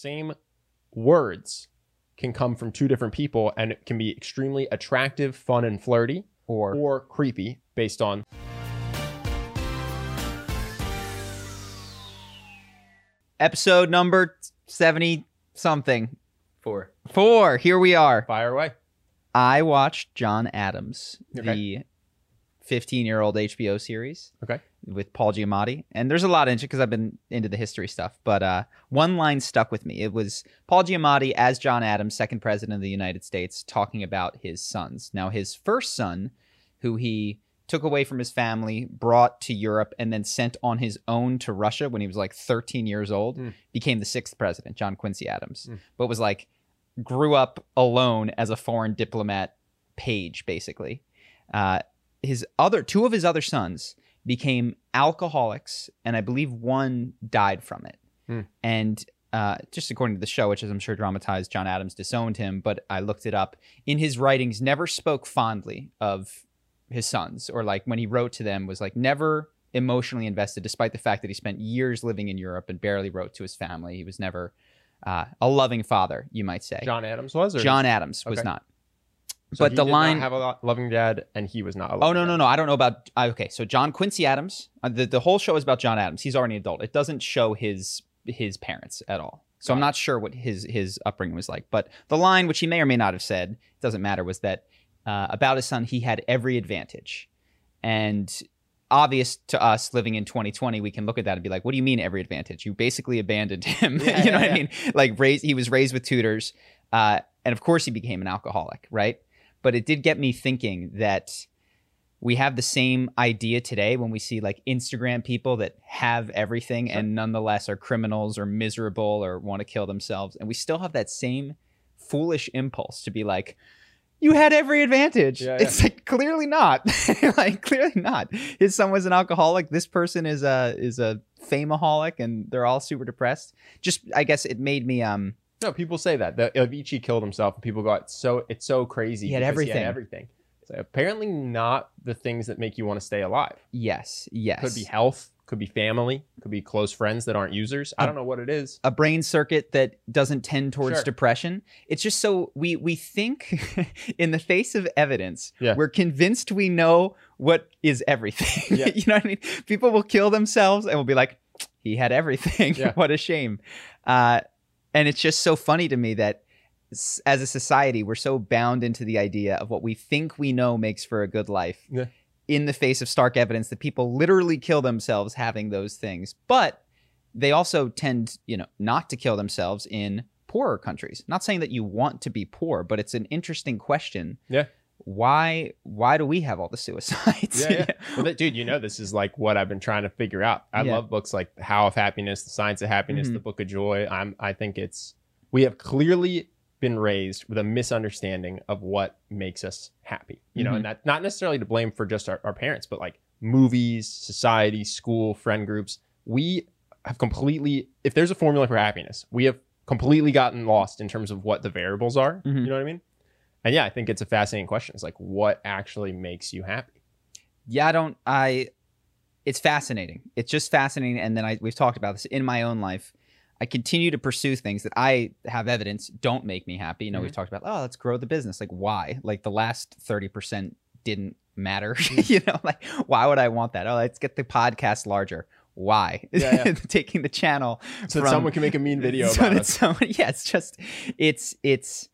Same words can come from two different people and it can be extremely attractive, fun, and flirty, Or or creepy based on episode number 70 something. Four. Four. Here we are. fire away. I watched John Adams, Okay. the 15 year old HBO series Okay. with Paul Giamatti. And there's a lot in it because I've been into the history stuff. But uh, one line stuck with me. It was Paul Giamatti as John Adams, second president of the United States, talking about his sons. Now, his first son, who he took away from his family, brought to Europe, and then sent on his own to Russia when he was like 13 years old, Mm. became the sixth president, John Quincy Adams. Mm. But was like, grew up alone as a foreign diplomat page, basically. Uh, his other two of his other sons became alcoholics, and I believe one died from it. Hmm. And uh, just according to the show, which is I'm sure dramatized, John Adams disowned him. But I looked it up. In his writings, never spoke fondly of his sons, or like when he wrote to them, was like never emotionally invested, despite the fact that he spent years living in Europe and barely wrote to his family. He was never uh, a loving father, you might say. John Adams was, or John Adams was Okay. not. So but he the line- have a lo- loving dad, and he was not. A Oh no no no! I don't know about. uh, Okay, so John Quincy Adams. Uh, the the whole show is about John Adams. He's already an adult. It doesn't show his his parents at all. So I'm it. not sure what his his upbringing was like. But the line, which he may or may not have said, it doesn't matter, was that uh, about his son, he had every advantage, and obvious to us living in 2020, we can look at that and be like, what do you mean every advantage? You basically abandoned him. Yeah, you know yeah, what I mean? Like raised, he was raised with tutors, uh, and of course he became an alcoholic, right? But it did get me thinking that we have the same idea today when we see like Instagram people that have everything Sure. and nonetheless are criminals or miserable or want to kill themselves. And we still have that same foolish impulse to be like, you had every advantage. Yeah, yeah. It's like clearly not. like clearly not. His son was an alcoholic. This person is a is a fameaholic and they're all super depressed. Just I guess it made me um No, people say that. The Avicii killed himself, and people got so it's so crazy. He had everything. everything. So apparently, not the things that make you want to stay alive. yes, yes. Could be health, could be family, could be close friends that aren't users. I Um, don't know what it is. a brain circuit that doesn't tend towards Sure. depression. It's just so we we think in the face of evidence, Yeah. we're convinced we know what is everything. Yeah. you know what I mean? People will kill themselves and will be like, he had everything. Yeah. what a shame. Uh, and it's just so funny to me that as a society, we're so bound into the idea of what we think we know makes for a good life. Yeah. In the face of stark evidence that people literally kill themselves having those things, but they also tend, you know, not to kill themselves in poorer countries. Not saying that you want to be poor, but it's an interesting question. Yeah. Why why do we have all the suicides? Yeah, yeah. Well, that, dude, you know this is like what I've been trying to figure out. I Yeah. love books like The How of Happiness, The Science of Happiness, Mhm. The Book of Joy. I'm I think it's we have clearly been raised with a misunderstanding of what makes us happy. You know, Mhm. and that not necessarily to blame for just our, our parents, but like movies, society, school, friend groups. We have completely if there's a formula for happiness, we have completely gotten lost in terms of what the variables are. Mhm. You know what I mean? And yeah, I think it's a fascinating question. It's like what actually makes you happy? yeah i don't i it's fascinating. It's just fascinating. And then i we've talked about this in my own life. I continue to pursue things that i have evidence don't make me happy. You know we've mm-hmm. talked about oh let's grow the business. Like why? Like the last 30% didn't matter. Mm-hmm. You know like why would i want that? Oh let's get the podcast larger. Why? Yeah, yeah. taking the channel So that someone can make a mean video so about that us. someone- yeah, it's just it's it's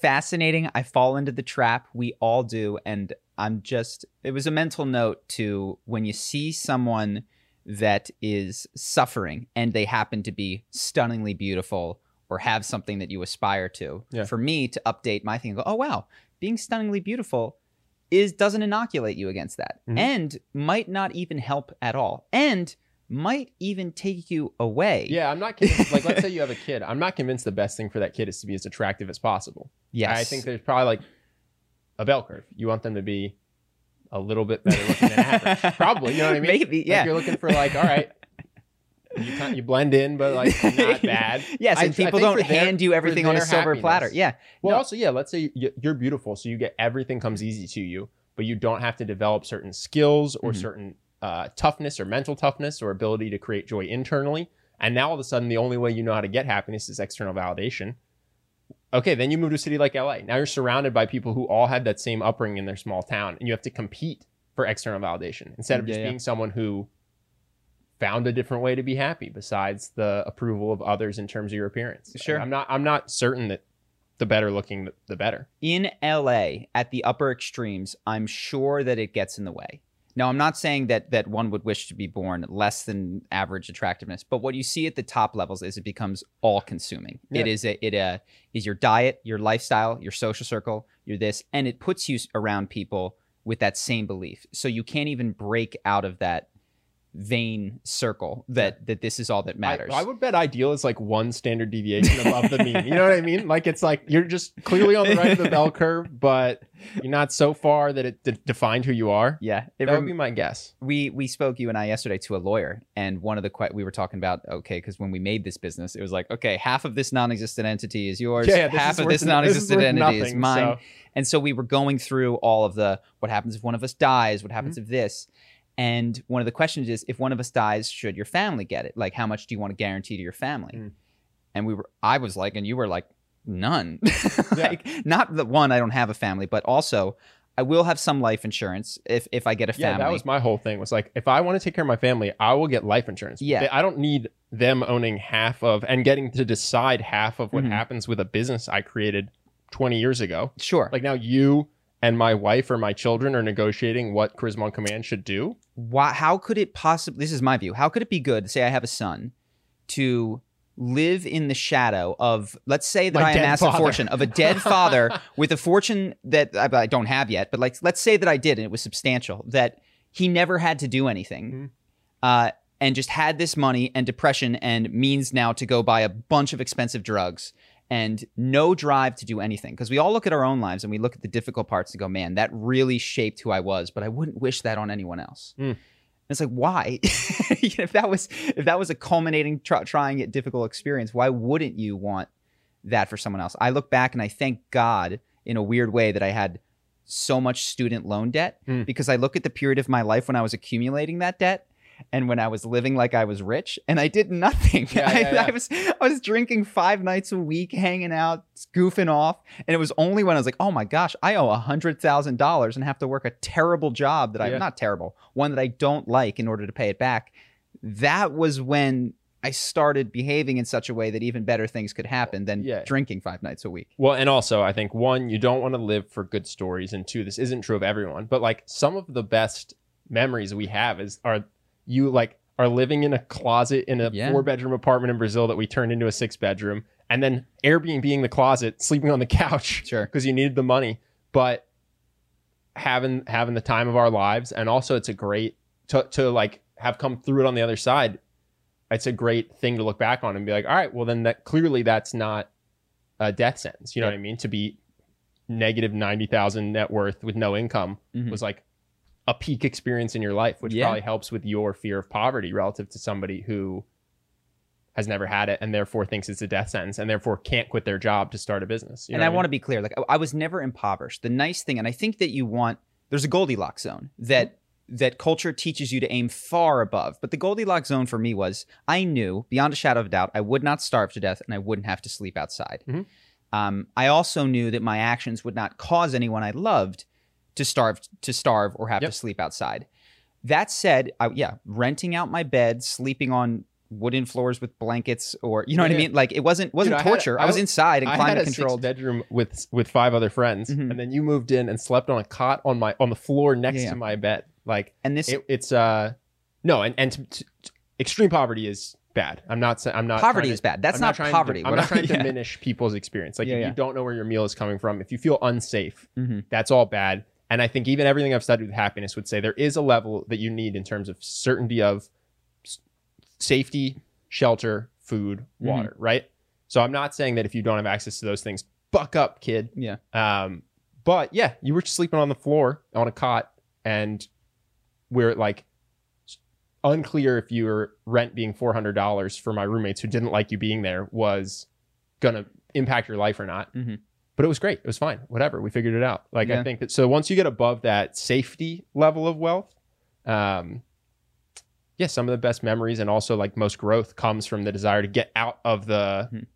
fascinating. I fall into the trap. We all do, and I'm just. It was a mental note to when you see someone that is suffering and they happen to be stunningly beautiful or have something that you aspire to. Yeah. For me to update my thing, and go, oh wow, being stunningly beautiful is doesn't inoculate you against that, Mhm. and might not even help at all, and might even take you away. Yeah, I'm not convinced. like, let's say you have a kid. I'm not convinced the best thing for that kid is to be as attractive as possible. Yes. I think there's probably like a bell curve. You want them to be a little bit better looking than average. Probably, you know what I mean? Maybe, Like, yeah. you're looking for like, all right, you kind you blend in, but like not bad. yes, and I people think don't their- hand you everything on a silver happiness. platter. Yeah. Well, No. also, yeah. Let's say you- you're beautiful, so you get everything comes easy to you, but you don't have to develop certain skills or Mhm. certain uh, toughness or mental toughness or ability to create joy internally. And now all of a sudden, the only way you know how to get happiness is external validation. Okay, then you move to a city like LA. Now you're surrounded by people who all had that same upbringing in their small town, and you have to compete for external validation instead of Yeah, just yeah. being someone who found a different way to be happy besides the approval of others in terms of your appearance. Sure. I'm not. I'm not certain that the better looking, the, the better. in LA at the upper extremes, I'm sure that it gets in the way. Now, I'm not saying that that one would wish to be born less than average attractiveness, but what you see at the top levels is it becomes all consuming. It Yeah. is a it uh, is your diet, your lifestyle, your social circle, your this, and it puts you around people with that same belief. So you can't even break out of that vain circle that that this is all that matters. I, I would bet ideal is like one standard deviation above the mean. You know what I mean? Like it's like you're just clearly on the right of the bell curve, but you're not so far that it de- defined who you are. yeah, it That rem- would be my guess. we we spoke you and I yesterday to a lawyer, and one of the que- we were talking about okay, because when we made this business, it was like okay, half of this non-existent entity is yours, Yeah, this half is of this this non-existent worth entity is mine, so- and so we were going through all of the what happens if one of us dies, what happens Mm-hmm. if this, and one of the questions is if one of us dies, should your family get it? Like how much do you want to guarantee to your family? Mm. And we were, I was like, and you were like, none, Yeah. like not the one I don't have a family, but also. I will have some life insurance if, if I get a family. Yeah, that was my whole thing. Was like if I want to take care of my family, I will get life insurance. Yeah. I don't need them owning half of and getting to decide half of what Mhm. happens with a business I created 20 years ago. sure. Like now you and my wife or my children are negotiating what Charisma on Command should do. Why how could it possibly this is my view how could it be good say i have a son to live in the shadow of let's say that My i amass a fortune of a dead father with a fortune that I, I don't have yet but like let's say that i did and it was substantial that he never had to do anything Mhm. uh, and just had this money and depression and means now to go buy a bunch of expensive drugs and no drive to do anything because we all look at our own lives and we look at the difficult parts and go man that really shaped who i was but i wouldn't wish that on anyone else Mm. and it's like why if that was if that was a culminating try, trying it difficult experience why wouldn't you want that for someone else i look back and i thank god in a weird way that i had so much student loan debt Mm. because i look at the period of my life when i was accumulating that debt and when I was living like I was rich, and I did nothing. Yeah, I, yeah, yeah. I was I was drinking five nights a week, hanging out, goofing off, and it was only when I was like, "Oh my gosh, I owe a hundred thousand dollars and have to work a terrible job that I'm not terrible, one that I don't like in order to pay it back." That was when I started behaving in such a way that even better things could happen than Yeah. drinking five nights a week. Well, and also I think one, you don't want to live for good stories, and two, this isn't true of everyone, but like some of the best memories we have is are you like are living in a closet in a Yeah. four bedroom apartment in Brazil that we turned into a six bedroom, and then Airbnb being the closet, sleeping on the couch, Sure. because you needed the money, but having having the time of our lives, and also it's a great to to like have come through it on the other side. It's a great thing to look back on and be like, all right, well then that clearly that's not a death sentence. You know Yeah. what I mean? To be negative ninety thousand net worth with no income Mhm. was like a peak experience in your life, which Yeah. probably helps with your fear of poverty relative to somebody who has never had it and therefore thinks it's a death sentence and therefore can't quit their job to start a business. You and know I what want to be clear, like I, I was never impoverished. The nice thing, and I think that you want there's a Goldilocks zone that that culture teaches you to aim far above. But the Goldilocks zone for me was I knew beyond a shadow of a doubt I would not starve to death and I wouldn't have to sleep outside. Mhm. Um, I also knew that my actions would not cause anyone I loved to starve to starve or have Yep. to sleep outside. That said, I, yeah, renting out my bed, sleeping on wooden floors with blankets, or you know what I mean. Like it wasn't wasn't I had- torture. I, I was inside and I climate controlled. bedroom with with five other friends, Mhm. and then you moved in and slept on a cot on my on the floor next Yeah, yeah. to my bed. Like And this it, it's uh no, and and t- t- t- extreme poverty is bad. I'm not saying I'm not poverty to- is bad. That's I'm not, trying poverty. To, I'm What not trying to yeah. diminish people's experience. Like Yeah, if yeah. you don't know where your meal is coming from, if you feel unsafe, Mhm. that's all bad. And I think even everything I've studied with happiness would say there is a level that you need in terms of certainty of safety, shelter, food, Mhm. water, right? So I'm not saying that if you don't have access to those things, buck up, kid. Yeah. Um, but yeah, you were sleeping on the floor on a cot, and we're like unclear if your rent being four hundred dollars for my roommates who didn't like you being there was gonna impact your life or not. Mhm. But it was great. It was fine. Whatever. We figured it out. Like I think that so once you get above that safety level of wealth, um, yeah, some of the best memories and also like most growth comes from the desire to get out of the Mhm.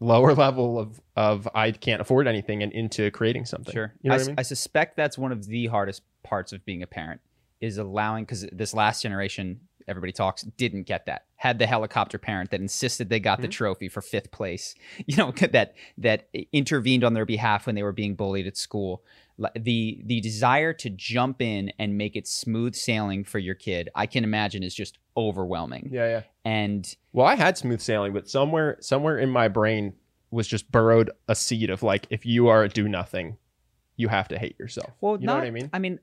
lower level of of I can't afford anything and into creating something. Sure. You know I, I mean? I suspect that's one of the hardest parts of being a parent is allowing because this last generation, everybody talks, didn't get that. Had the helicopter parent that insisted they got the Mhm. trophy for fifth place. You know that that intervened on their behalf when they were being bullied at school. The the desire to jump in and make it smooth sailing for your kid, I can imagine, is just overwhelming. yeah, yeah. And Well, I had smooth sailing, but somewhere somewhere in my brain was just burrowed a seed of like if you are a do nothing, you have to hate yourself. well, you not, know what I mean? I mean,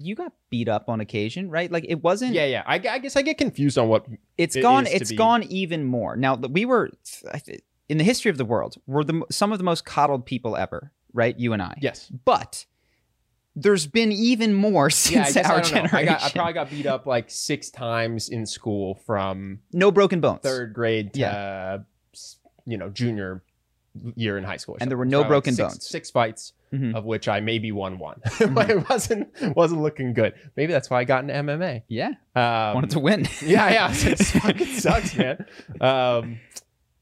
you got beat up on occasion, right? Like it wasn't. Yeah, yeah. I, I guess I get confused on what. it's it gone it's gone even more now we were in the history of the world we're the some of the most coddled people ever right you and i Yes. but there's been even more Yeah, I, since I our don't generation I got. I probably got beat up like six times in school from no broken bones third grade to Yeah. you know junior year in high school. And there were no I had, like, broken six- bones. Six fights, Mhm. of which I maybe won one. but it wasn't wasn't looking good. Maybe that's why I got into MMA. yeah Um, wanted to win yeah, yeah. It fucking sucks, man. Um,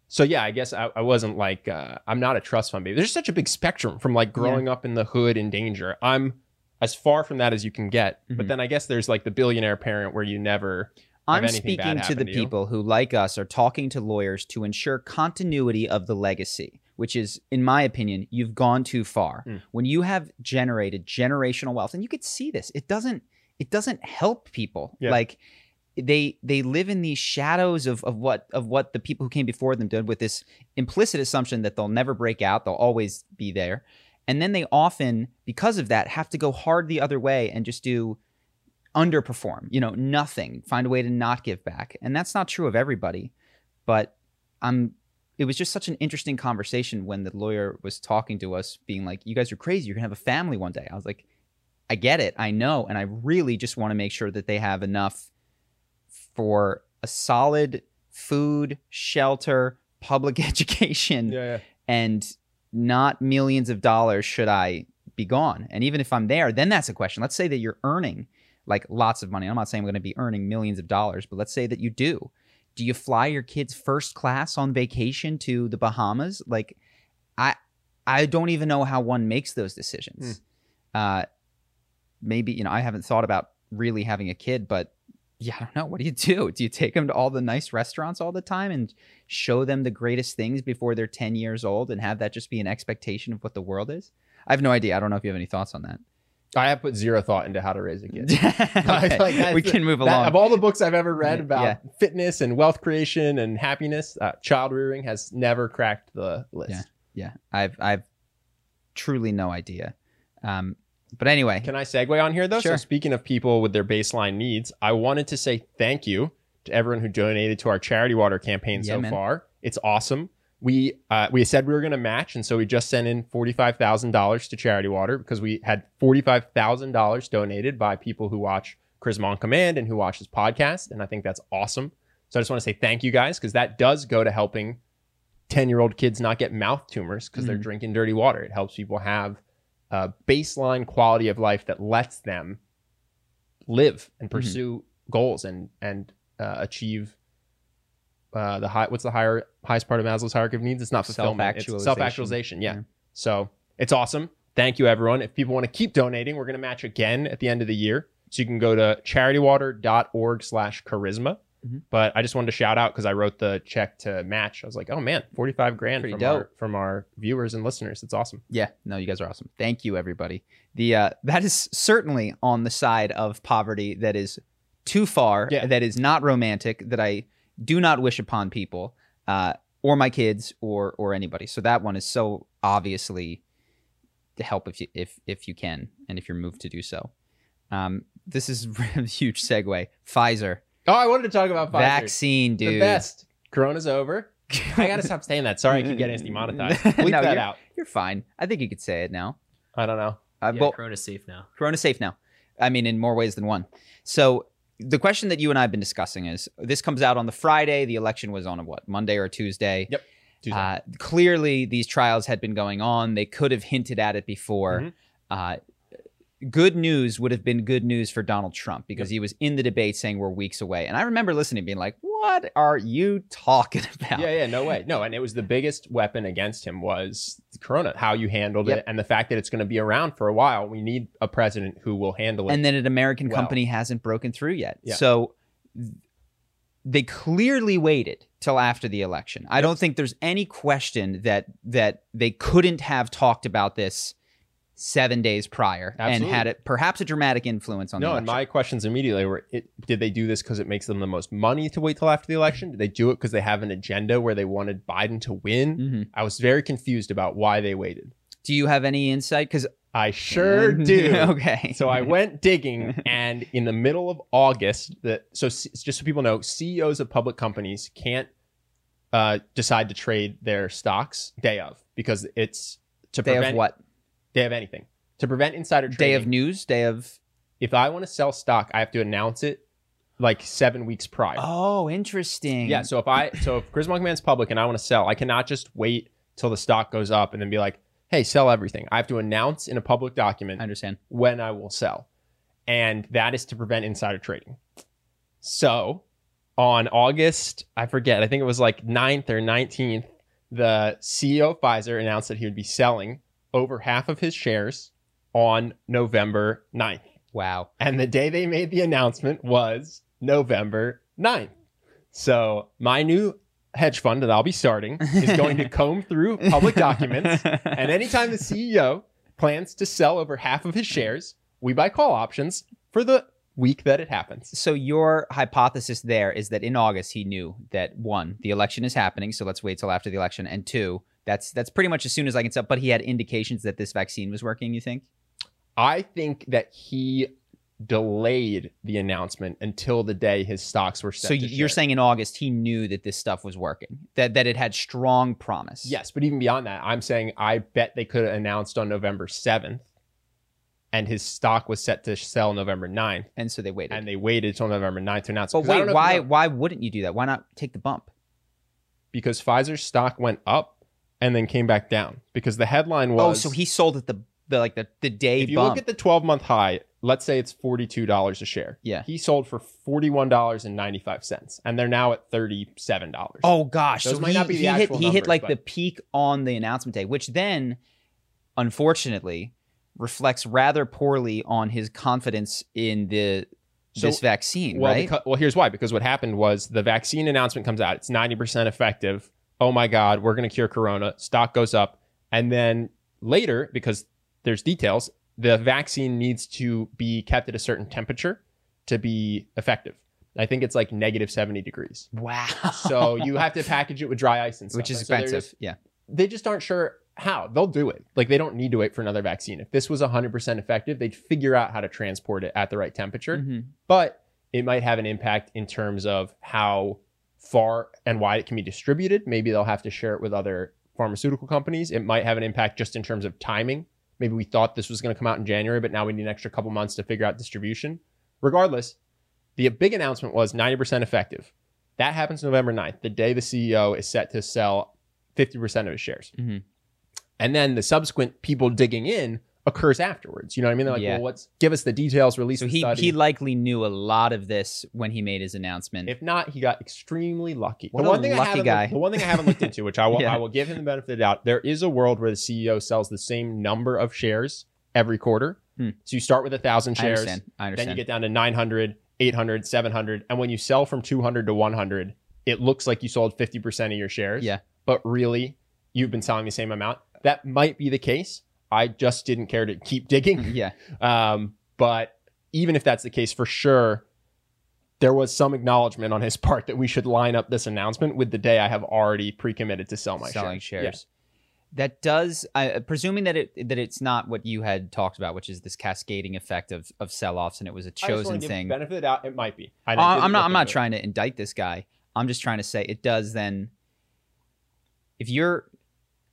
so yeah, I guess I, I wasn't like uh, I'm not a trust fund baby. There's such a big spectrum from like growing up in the hood in danger. I'm as far from that as you can get. But Mhm. then I guess there's like the billionaire parent where you never. i'm speaking to the to people who like us are talking to lawyers to ensure continuity of the legacy which is in my opinion you've gone too far Mm. when you have generated generational wealth and you could see this it doesn't it doesn't help people Yeah. like they they live in these shadows of, of what of what the people who came before them did with this implicit assumption that they'll never break out they'll always be there and then they often because of that have to go hard the other way and just do underperform you know nothing find a way to not give back and that's not true of everybody but i'm it was just such an interesting conversation when the lawyer was talking to us being like you guys are crazy you're gonna have a family one day i was like i get it i know and i really just want to make sure that they have enough for a solid food shelter public education yeah. and not millions of dollars should I be gone. And even if I'm there, then that's a question. Let's say that you're earning like lots of money. I'm not saying I'm going to be earning millions of dollars, but let's say that you do. Do you fly your kids first class on vacation to the Bahamas? Like I I don't even know how one makes those decisions. Uh maybe, you know, I haven't thought about really having a kid, but yeah, I don't know. What do you do? Do you take them to all the nice restaurants all the time and show them the greatest things before they're 10 years old and have that just be an expectation of what the world is? I have no idea. I don't know if you have any thoughts on that. I have put zero thought into how to raise a kid. Okay, Like, we can move That- along. of all the books I've ever read about yeah. fitness and wealth creation and happiness, uh, child rearing has never cracked the list. Yeah. yeah, I've I've truly no idea. Um, but anyway, Can I segue on here though? Sure. So speaking of people with their baseline needs, I wanted to say thank you to everyone who donated to our charity water campaign Yeah, so man. far. It's awesome. We uh, we said we were going to match, and so we just sent in forty five thousand dollars to Charity Water because we had forty five thousand dollars donated by people who watch Charisma on Command and who watch this podcast, and I think that's awesome. So I just want to say thank you guys because that does go to helping ten year old kids not get mouth tumors because they're Mhm. drinking dirty water. It helps people have a baseline quality of life that lets them live and Mm-hmm. pursue goals and and uh, achieve uh, the high. What's the higher highest part of Maslow's hierarchy of needs? It's not fulfillment. It's Self-actualization. self actualization. Yeah. Yeah. So it's awesome. Thank you, everyone. If people want to keep donating, we're going to match again at the end of the year. So you can go to charitywater.org slash charisma. Mhm. But I just wanted to shout out because I wrote the check to match. I was like, oh man, 45 grand Pretty from dope. our, from our viewers and listeners. It's awesome. Yeah, no, you guys are awesome. Thank you, everybody. The uh, that is certainly on the side of poverty that is too far, Yeah. that is not romantic, that I do not wish upon people, uh, or my kids, or or anybody. So that one is so obviously to help if you if if you can and if you're moved to do so. Um, this is a huge segue. Pfizer. Oh, I wanted to talk about Pfizer. Vaccine, The dude. best. Corona's over. I gotta stop saying that. Sorry, I keep getting us demonetized. Bleep No, that you're- out. You're fine. I think you could say it now. I don't know. Uh, Yeah, well, Corona's safe now. Corona's safe now. I mean, in more ways than one. So the question that you and I have been discussing is: this comes out on the Friday. The election was on a what Monday or Tuesday. Yep. Tuesday. Uh, clearly, these trials had been going on. They could have hinted at it before. Mhm. Uh, good news would have been good news for Donald Trump because he was in the debate saying we're weeks away. And I remember listening, being like, "What are you talking about?" Yeah, yeah, no way. No, and it was the biggest weapon against him was Corona, how you handled Yep. it, and the fact that it's going to be around for a while. We need a president who will handle it. and then an American well. company hasn't broken through yet. Yeah. So they clearly waited till after the election. I don't think there's any question that that they couldn't have talked about this seven days prior and had it perhaps a dramatic influence on the no, and my questions immediately were: it, Did they do this because it makes them the most money to wait till after the election? Did they do it because they have an agenda where they wanted Biden to win? Mhm. I was very confused about why they waited. Do you have any insight? Because I sure do. okay. So I went digging, and in the middle of August, that so just so people know, CEOs of public companies can't uh, decide to trade their stocks day of because it's to day prevent of what? Day of anything to prevent insider trading. Day of news. Day of. if I want to sell stock, I have to announce it like seven weeks prior. Oh, interesting. Yeah. So if I so if Charisma on Command's public and I want to sell, I cannot just wait till the stock goes up and then be like, "Hey, sell everything." I have to announce in a public document I understand. when I will sell. And that is to prevent insider trading. So on August, I forget, I think it was like 9th or 19th, the CEO of Pfizer announced that he would be selling over half of his shares on November 9th. Wow. And the day they made the announcement was November 9th. So my new hedge fund that I'll be starting is going to comb through public documents and anytime the CEO plans to sell over half of his shares, we buy call options for the week that it happens. So your hypothesis there is that in August he knew that one, the election is happening, so let's wait till after the election, and two, that's that's pretty much as soon as I can tell. But he had indications that this vaccine was working. You think? I think that he delayed the announcement until the day his stocks were set. so you're share. saying in August he knew that this stuff was working, that that it had strong promise. Yes, but even beyond that, I'm saying I bet they could have announced on November 7th and his stock was set to sell November 9th and so they waited. and they waited until November 9th to announce but 'Cause I don't wait, why you know- why wouldn't you do that? Why not take the bump? because Pfizer's stock went up and then came back down because the headline oh, was oh, so he sold at the, the like the the day if you bump. look at the 12 month high, let's say it's $42 a share. Yeah. He sold for $41.95 and they're now at $37. Oh gosh, Those so might he, not be the he hit he hit like but- the peak on the announcement day, which then, unfortunately, reflects rather poorly on his confidence in the So- this vaccine. Well, right? becau- well, here's why. Because what happened was the vaccine announcement comes out. It's 90% effective. Oh my God, we're going to cure corona. Stock goes up. And then later, because there's details, the vaccine needs to be kept at a certain temperature to be effective. I think it's like negative 70 degrees. wow. So you have to package it with dry ice and stuff. which is And so expensive. just- yeah. they just aren't sure how. They'll do it. Like they don't need to wait for another vaccine. If this was 100% effective, they'd figure out how to transport it at the right temperature Mhm. but it might have an impact in terms of how far and wide it can be distributed. Maybe they'll have to share it with other pharmaceutical companies. It might have an impact just in terms of timing. Maybe we thought this was going to come out in January, but now we need an extra couple months to figure out distribution. Regardless, the big announcement was 90% effective. That happens November 9th, the day the CEO is set to sell 50% of his shares. Mhm. And then the subsequent people digging in occurs afterwards. You know what I mean? They're like, Yeah. well, what's give us the details, release So the he study. he likely knew a lot of this when he made his announcement. If not, he got extremely lucky. What the a one thing I lucky haven't guy. the one thing I haven't looked into, which I will Yeah. I will give him the benefit of the doubt, there is a world where the CEO sells the same number of shares every quarter. Hmm. So you start with a thousand I shares, understand. I then understand. you get down to 900, 800, 700, and when you sell from 200 to 100, it looks like you sold 50% of your shares. Yeah. But really, you've been selling the same amount. That might be the case. I just didn't care to keep digging. yeah. Um, but even if that's the case, for sure, there was some acknowledgement on his part that we should line up this announcement with the day I have already pre-committed to sell my selling shares. shares. That does, uh, presuming that it that it's not what you had talked about, which is this cascading effect of of sell-offs, and it was a chosen thing. Benefit doubt, it might be. I uh, I'm not. I'm not trying to indict this guy. I'm just trying to say it does. Then, if you're,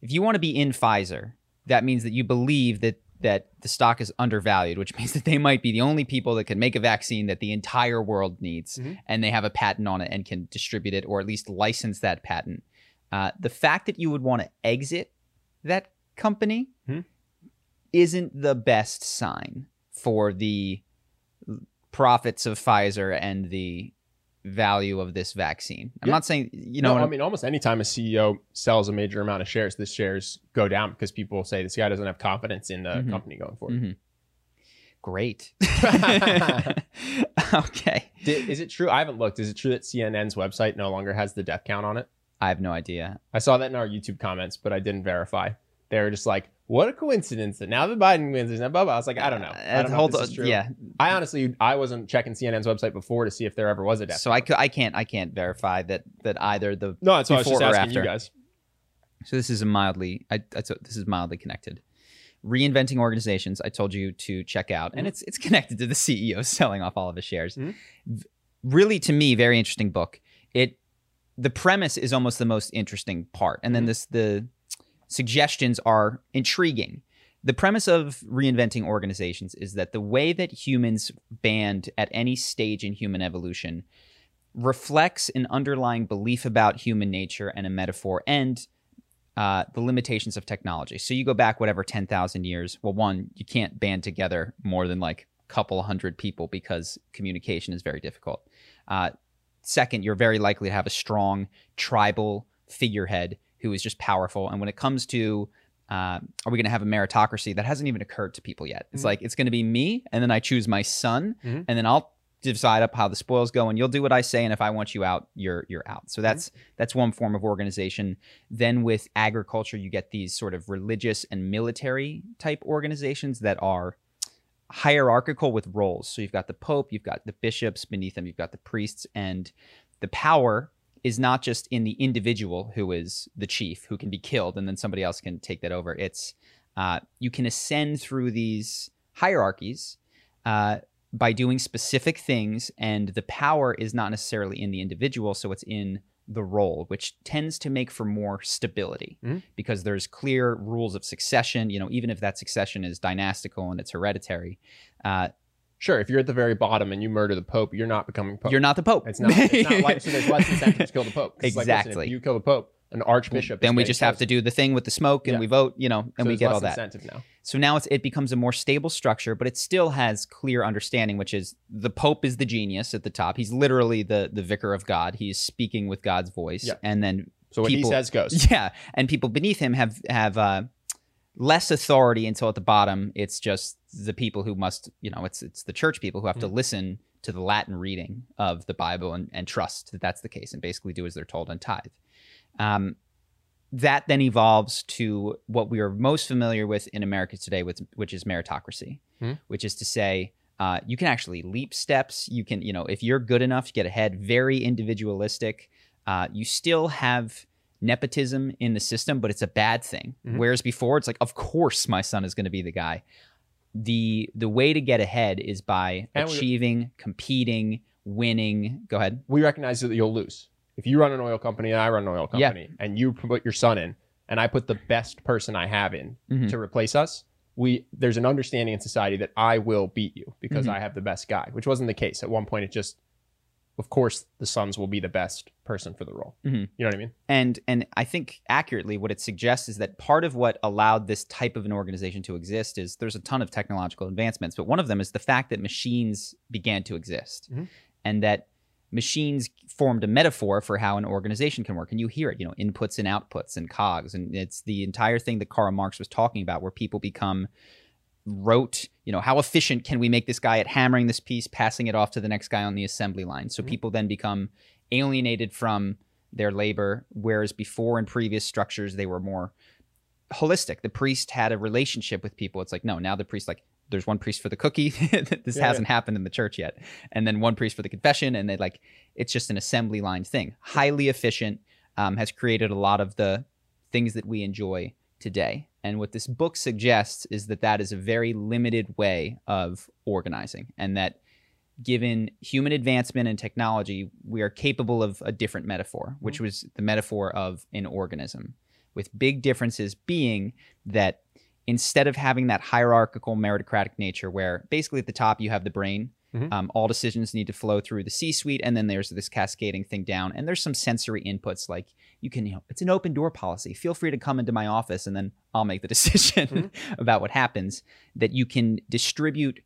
if you want to be in Pfizer, that means that you believe that that the stock is undervalued, which means that they might be the only people that can make a vaccine that the entire world needs, Mhm. and they have a patent on it and can distribute it or at least license that patent. Uh, the fact that you would want to exit that company Mhm. isn't the best sign for the profits of Pfizer and the value of this vaccine. I'm Yeah. not saying you know. no, I mean, almost anytime a CEO sells a major amount of shares, the shares go down because people say this guy doesn't have confidence in the Mhm. company going forward. Mhm. Great. okay. Did, is it true? I haven't looked. Is it true that CNN's website no longer has the death count on it? I have no idea. I saw that in our YouTube comments, but I didn't verify. They were just like, "What a coincidence that now the Biden wins." And blah, blah. I was like, "I don't know. I don't know this is true." Yeah. I honestly, I wasn't checking CNN's website before to see if there ever was a death. So I, I can't I can't verify that that either the no, that's why I was before just or asking you after. guys. So this is a mildly I, I t- this is mildly connected. Reinventing organizations. I told you to check out, and Mhm. it's it's connected to the CEO selling off all of his shares. Mhm. V- Really, to me, very interesting book. It the premise is almost the most interesting part, and then Mhm. this the suggestions are intriguing. The premise of reinventing organizations is that the way that humans band at any stage in human evolution reflects an underlying belief about human nature and a metaphor and uh, the limitations of technology. So you go back whatever 10,000 years. Well, one, you can't band together more than like a couple hundred people because communication is very difficult. Uh, second, you're very likely to have a strong tribal figurehead who is just powerful. And when it comes to uh, are we going to have a meritocracy that hasn't even occurred to people yet? It's Mhm. like it's going to be me, and then I choose my son, Mhm. and then I'll decide up how the spoils go, and you'll do what I say, and if I want you out, you're you're out. So that's that's one form of organization. Then with agriculture, you get these sort of religious and military type organizations that are hierarchical with roles. So you've got the pope, you've got the bishops beneath them, you've got the priests, and the power is not just in the individual who is the chief who can be killed and then somebody else can take that over. It's uh, you can ascend through these hierarchies uh, by doing specific things, and the power is not necessarily in the individual, so it's in the role, which tends to make for more stability Mhm. because there's clear rules of succession. You know, even if that succession is dynastical and it's hereditary, uh, Sure, if you're at the very bottom and you murder the Pope, you're not becoming Pope. you're not the pope. It's not. It's not like so. There's less incentive to kill the Pope. it's like, listen, Exactly. if you kill the Pope, an archbishop. then we just have to do the thing with the smoke and Yeah. we vote, you know, and So we get all that. incentive now. So now it's, it becomes a more stable structure, but it still has clear understanding, which is the Pope is the genius at the top. He's literally the the vicar of God. He's speaking with God's voice, Yeah. and then So what People- he says goes. yeah, and people beneath him have have uh, less authority until at the bottom it's just the people who must, you know, it's it's the church people who have to Mm-hmm. listen to the Latin reading of the Bible and, and trust that that's the case and basically do as they're told and tithe. Um, that then evolves to what we are most familiar with in America today, with, which is meritocracy, Hmm. which is to say, uh, you can actually leap steps. You can, you know, if you're good enough to get ahead, very individualistic. Uh, you still have nepotism in the system, but it's a bad thing. Mhm. Whereas before, it's like, of course, my son is going to be the guy. The The way to get ahead is by And we- achieving, competing, winning. Go ahead. We recognize that you'll lose if you run an oil company and I run an oil Yeah. company, and you put your son in, and I put the best person I have in Mhm. to replace us. We there's an understanding in society that I will beat you because Mhm. I have the best guy, which wasn't the case at one point. It just, of course, the sons will be the best person for the role. Mhm. You know what I mean? and and I think accurately what it suggests is that part of what allowed this type of an organization to exist is there's a ton of technological advancements, but one of them is the fact that machines began to exist, Mhm. and that machines formed a metaphor for how an organization can work. And you hear it, you know, inputs and outputs and cogs, and it's the entire thing that Karl Marx was talking about, where people become rote you know how efficient can we make this guy at hammering this piece passing it off to the next guy on the assembly line? So Mhm. people then become alienated from their labor whereas before in previous structures they were more holistic. The priest had a relationship with people. It's like no now the priest like there's one priest for the cookie. This Yeah, hasn't happened in the church yet. And then one priest for the confession and they like it's just an assembly line thing. Highly efficient um, has created a lot of the things that we enjoy today. And what this book suggests is that that is a very limited way of organizing, and that given human advancement and technology, we are capable of a different metaphor, mm-hmm. which was the metaphor of an organism, with big differences being that instead of having that hierarchical meritocratic nature where basically at the top you have the brain Mhm. um, all decisions need to flow through the c-suite and then there's this cascading thing down and there's some sensory inputs like you can you know it's an open door policy feel free to come into my office and then i'll make the decision about what happens that you can distribute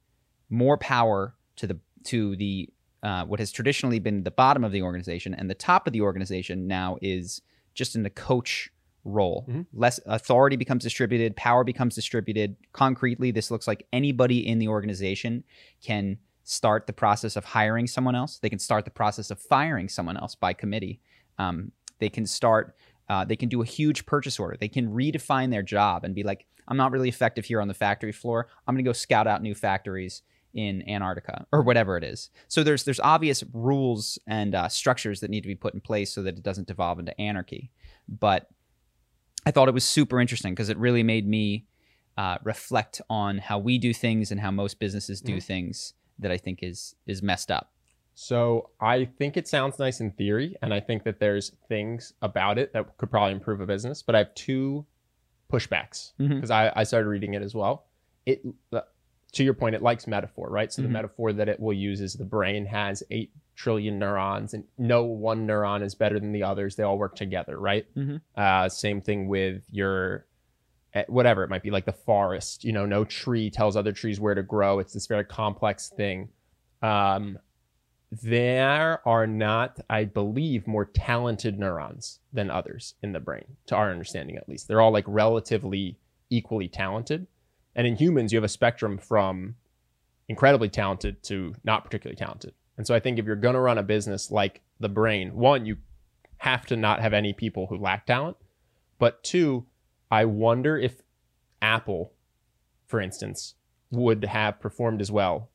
more power to the to the uh, what has traditionally been the bottom of the organization and the top of the organization now is just in the coach role. Mhm. Less authority becomes distributed, power becomes distributed. Concretely, this looks like anybody in the organization can start the process of hiring someone else. They can start the process of firing someone else by committee. Um, they can start. Uh, they can do a huge purchase order. They can redefine their job and be like, "I'm not really effective here on the factory floor. I'm going to go scout out new factories in Antarctica or whatever it is." So there's there's obvious rules and uh, structures that need to be put in place so that it doesn't devolve into anarchy. But I thought it was super interesting because it really made me uh, reflect on how we do things and how most businesses do things that I think is is messed up. So I think it sounds nice in theory, and I think that there's things about it that could probably improve a business. But I have two pushbacks because I, I started reading it as well. It to your point, it likes metaphor, right? So Mhm. the metaphor that it will use is the brain has eight trillion neurons, and no one neuron is better than the others. They all work together, right? Mhm. Uh, same thing with your whatever it might be, like the forest. You know, no tree tells other trees where to grow. It's this very complex thing. Um, there are not, I believe, more talented neurons than others in the brain, to our understanding at least. They're all like relatively equally talented. And in humans, you have a spectrum from incredibly talented to not particularly talented. And so I think if you're going to run a business like the brain, one, you have to not have any people who lack talent. But two, I wonder if Apple, for instance, would have performed as well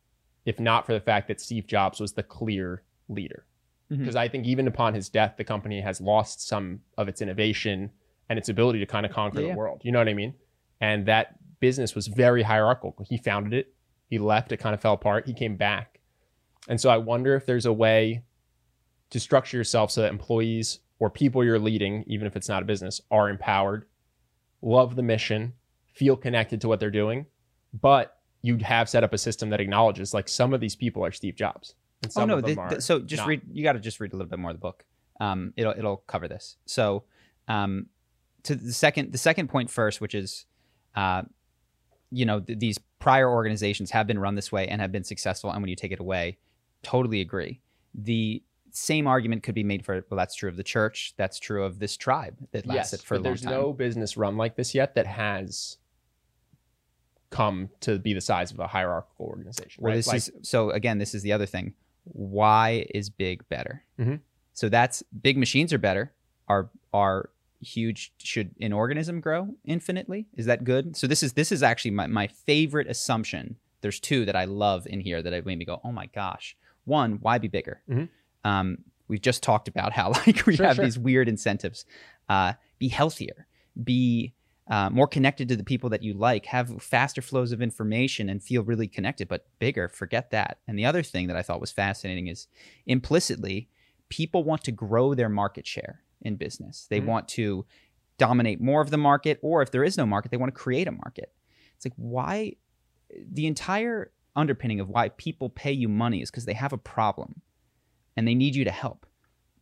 if not for the fact that Steve Jobs was the clear leader. Mm-hmm. Because I think even upon his death, the company has lost some of its innovation and its ability to kind of conquer Yeah, the world. You know what I mean? And that business was very hierarchical. He founded it, he left, it kind of fell apart, he came back. And so I wonder if there's a way to structure yourself so that employees or people you're leading, even if it's not a business, are empowered, love the mission, feel connected to what they're doing, but you have set up a system that acknowledges like some of these people are Steve Jobs. And Oh no! of them th- are th- so just not. read. You got to just read a little bit more of the book. Um, it'll it'll cover this. So, um, to the second the second point first, which is, uh, you know, th- these prior organizations have been run this way and have been successful, and when you take it away, totally agree. The same argument could be made for well, that's true of the church. That's true of this tribe that lasted yes, for a long there's time. no business run like this yet that has come to be the size of a hierarchical organization. Well, right? this Like, is so again. This is the other thing. Why is big better? Mhm. So that's big machines are better. Are are huge? Should an organism grow infinitely? Is that good? So this is this is actually my my favorite assumption. There's two that I love in here that made me go, oh my gosh. One, why be bigger? Mhm. Um, we've just talked about how like we Sure, have sure. these weird incentives. Uh, be healthier. Be uh, more connected to the people that you like, have faster flows of information, and feel really connected, but bigger. Forget that. And the other thing that I thought was fascinating is implicitly, people want to grow their market share in business. They Mhm. want to dominate more of the market, or if there is no market, they want to create a market. It's like, why? The entire underpinning of why people pay you money is because they have a problem and they need you to help.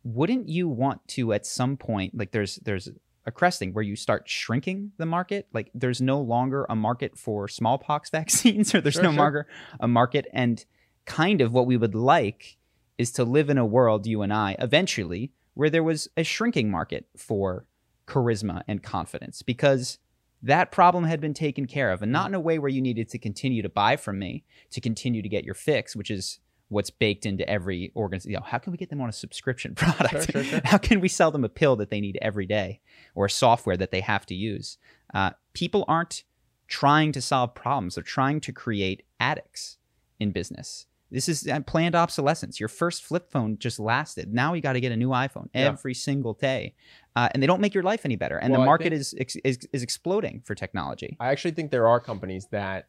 Wouldn't you want to at some point, like there's there's a cresting where you start shrinking the market? Like there's no longer a market for smallpox vaccines, or there's Sure, no sure. longer a market. And kind of what we would like is to live in a world, you and I, eventually, where there was a shrinking market for charisma and confidence because that problem had been taken care of and not in a way where you needed to continue to buy from me to continue to get your fix, which is what's baked into every organization. You know, how can we get them on a subscription product? Sure, sure, sure. how can we sell them a pill that they need every day or software that they have to use? Uh, people aren't trying to solve problems; they're trying to create addicts in business. This is uh, planned obsolescence. Your first flip phone just lasted. Now you got to get a new iPhone Yeah. every single day, uh, and they don't make your life any better. And Well, the market is, is is exploding for technology. I actually think there are companies that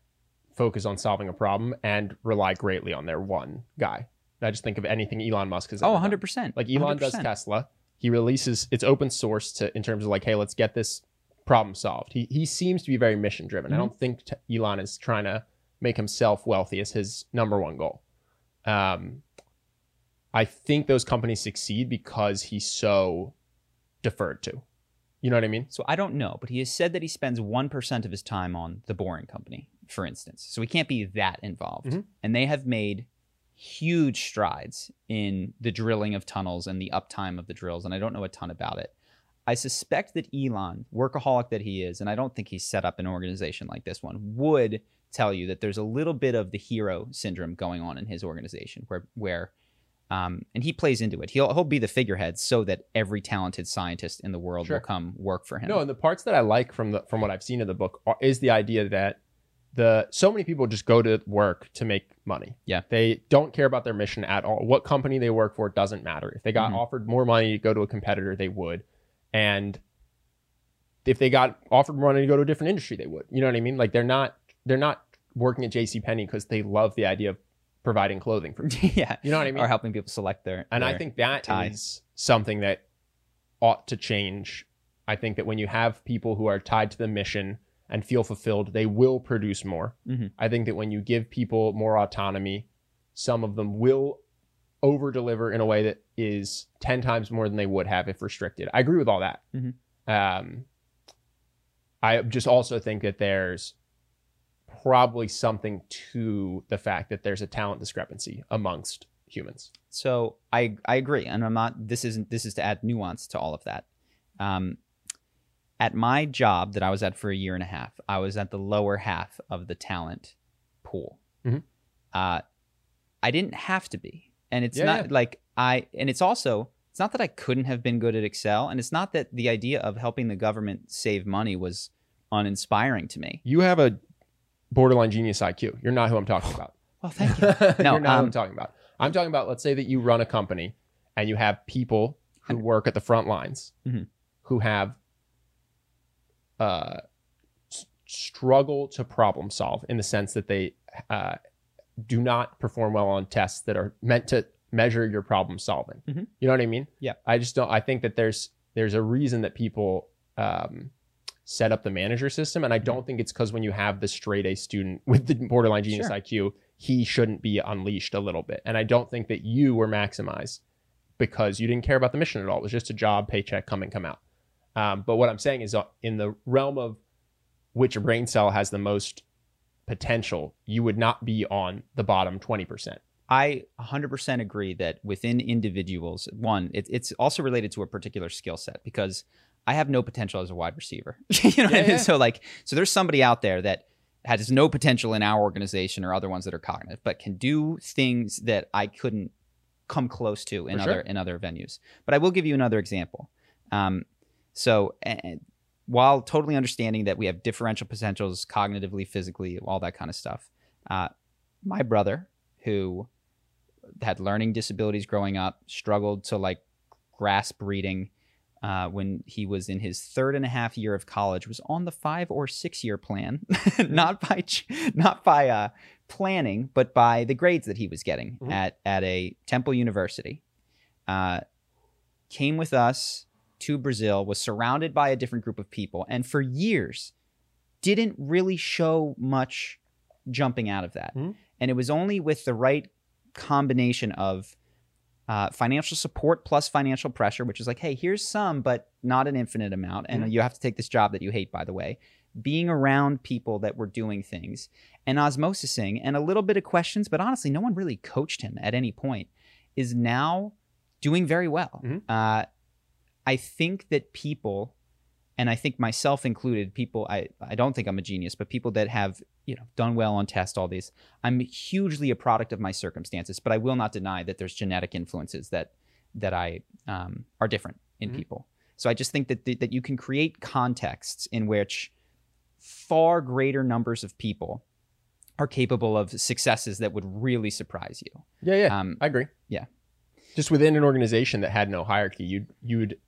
focus on solving a problem and rely greatly on their one guy. I just think of anything Elon Musk has. Oh, ever 100 done. percent. Like Elon does Tesla. He releases it's open source to in terms of like, hey, let's get this problem solved. He he seems to be very mission driven. I Mhm. don't think t- Elon is trying to make himself wealthy as his number one goal. Um, I think those companies succeed because he's so deferred to. You know what I mean? So I don't know, but he has said that he spends one percent of his time on the Boring Company, for instance. So we can't be that involved. Mhm. And they have made huge strides in the drilling of tunnels and the uptime of the drills. And I don't know a ton about it. I suspect that Elon, workaholic that he is, and I don't think he's set up an organization like this one, would tell you that there's a little bit of the hero syndrome going on in his organization, where where um, and he plays into it. He'll he'll be the figurehead so that every talented scientist in the world Sure. will come work for him. No, and the parts that I like from the from what I've seen of the book are, is the idea that the so many people just go to work to make money. Yeah. They don't care about their mission at all. What company they work for doesn't matter. If they got Mhm. offered more money to go to a competitor, they would. And if they got offered more money to go to a different industry, they would. You know what I mean? Like they're not they're not working at JC Penney because they love the idea of providing clothing for people. yeah, You know what I mean? or helping people select their. And I their- think that is tie. something that ought to change. I think that when you have people who are tied to the mission and feel fulfilled, they will produce more. Mhm. I think that when you give people more autonomy, some of them will over deliver in a way that is 10 times more than they would have if restricted. I agree with all that. Mhm. Um, I just also think that there's probably something to the fact that there's a talent discrepancy amongst humans. So I I agree, and I'm not. This isn't. This is to add nuance to all of that. Um, at my job that I was at for a year and a half, I was at the lower half of the talent pool. Mhm. Uh, I didn't have to be, and it's Yeah, not yeah. like I. And it's also it's not that I couldn't have been good at Excel, and it's not that the idea of helping the government save money was uninspiring to me. You have a borderline genius IQ. You're not who I'm talking about. Well, thank you. No, You're not who um, I'm talking about. I'm talking about, let's say that you run a company and you have people who work at the front lines Mhm. who have uh, s- struggle to problem solve in the sense that they uh, do not perform well on tests that are meant to measure your problem solving. Mhm. You know what I mean? Yeah. I just don't. I think that there's there's a reason that people um, set up the manager system, and I don't think it's because when you have the straight A student with the borderline genius Sure. IQ, he shouldn't be unleashed a little bit. And I don't think that you were maximized because you didn't care about the mission at all. It was just a job, paycheck, come in, come out. Um, but what I'm saying is, uh, in the realm of which brain cell has the most potential, you would not be on the bottom 20%. I 100% agree that within individuals, one, it, it's also related to a particular skill set because I have no potential as a wide receiver. you know what I mean? yeah. So like, so there's somebody out there that has no potential in our organization or other ones that are cognitive, but can do things that I couldn't come close to in For other sure. in other venues. But I will give you another example. Um, so and while totally understanding that we have differential potentials cognitively, physically, all that kind of stuff, uh, my brother who had learning disabilities growing up, struggled to like grasp reading uh, when he was in his third and a half year of college, was on the five or six year plan, not by not by uh, planning, but by the grades that he was getting Mhm. at at a Temple University. Uh, came with us to Brazil, was surrounded by a different group of people, and for years didn't really show much jumping out of that. Mhm. And it was only with the right combination of uh, financial support plus financial pressure, which is like, hey, here's some, but not an infinite amount. And Mhm. you have to take this job that you hate, by the way. Being around people that were doing things and osmosising and a little bit of questions, but honestly, no one really coached him at any point, is now doing very well. Mhm. Uh, I think that people, and I think myself included, people, I, I don't think I'm a genius, but people that have, you know, done well on tests, all these, I'm hugely a product of my circumstances, but I will not deny that there's genetic influences that that I um, are different in Mhm. people. So I just think that that you can create contexts in which far greater numbers of people are capable of successes that would really surprise you. Yeah, yeah. Um, I agree. yeah. Just within an organization that had no hierarchy, you'd you'd.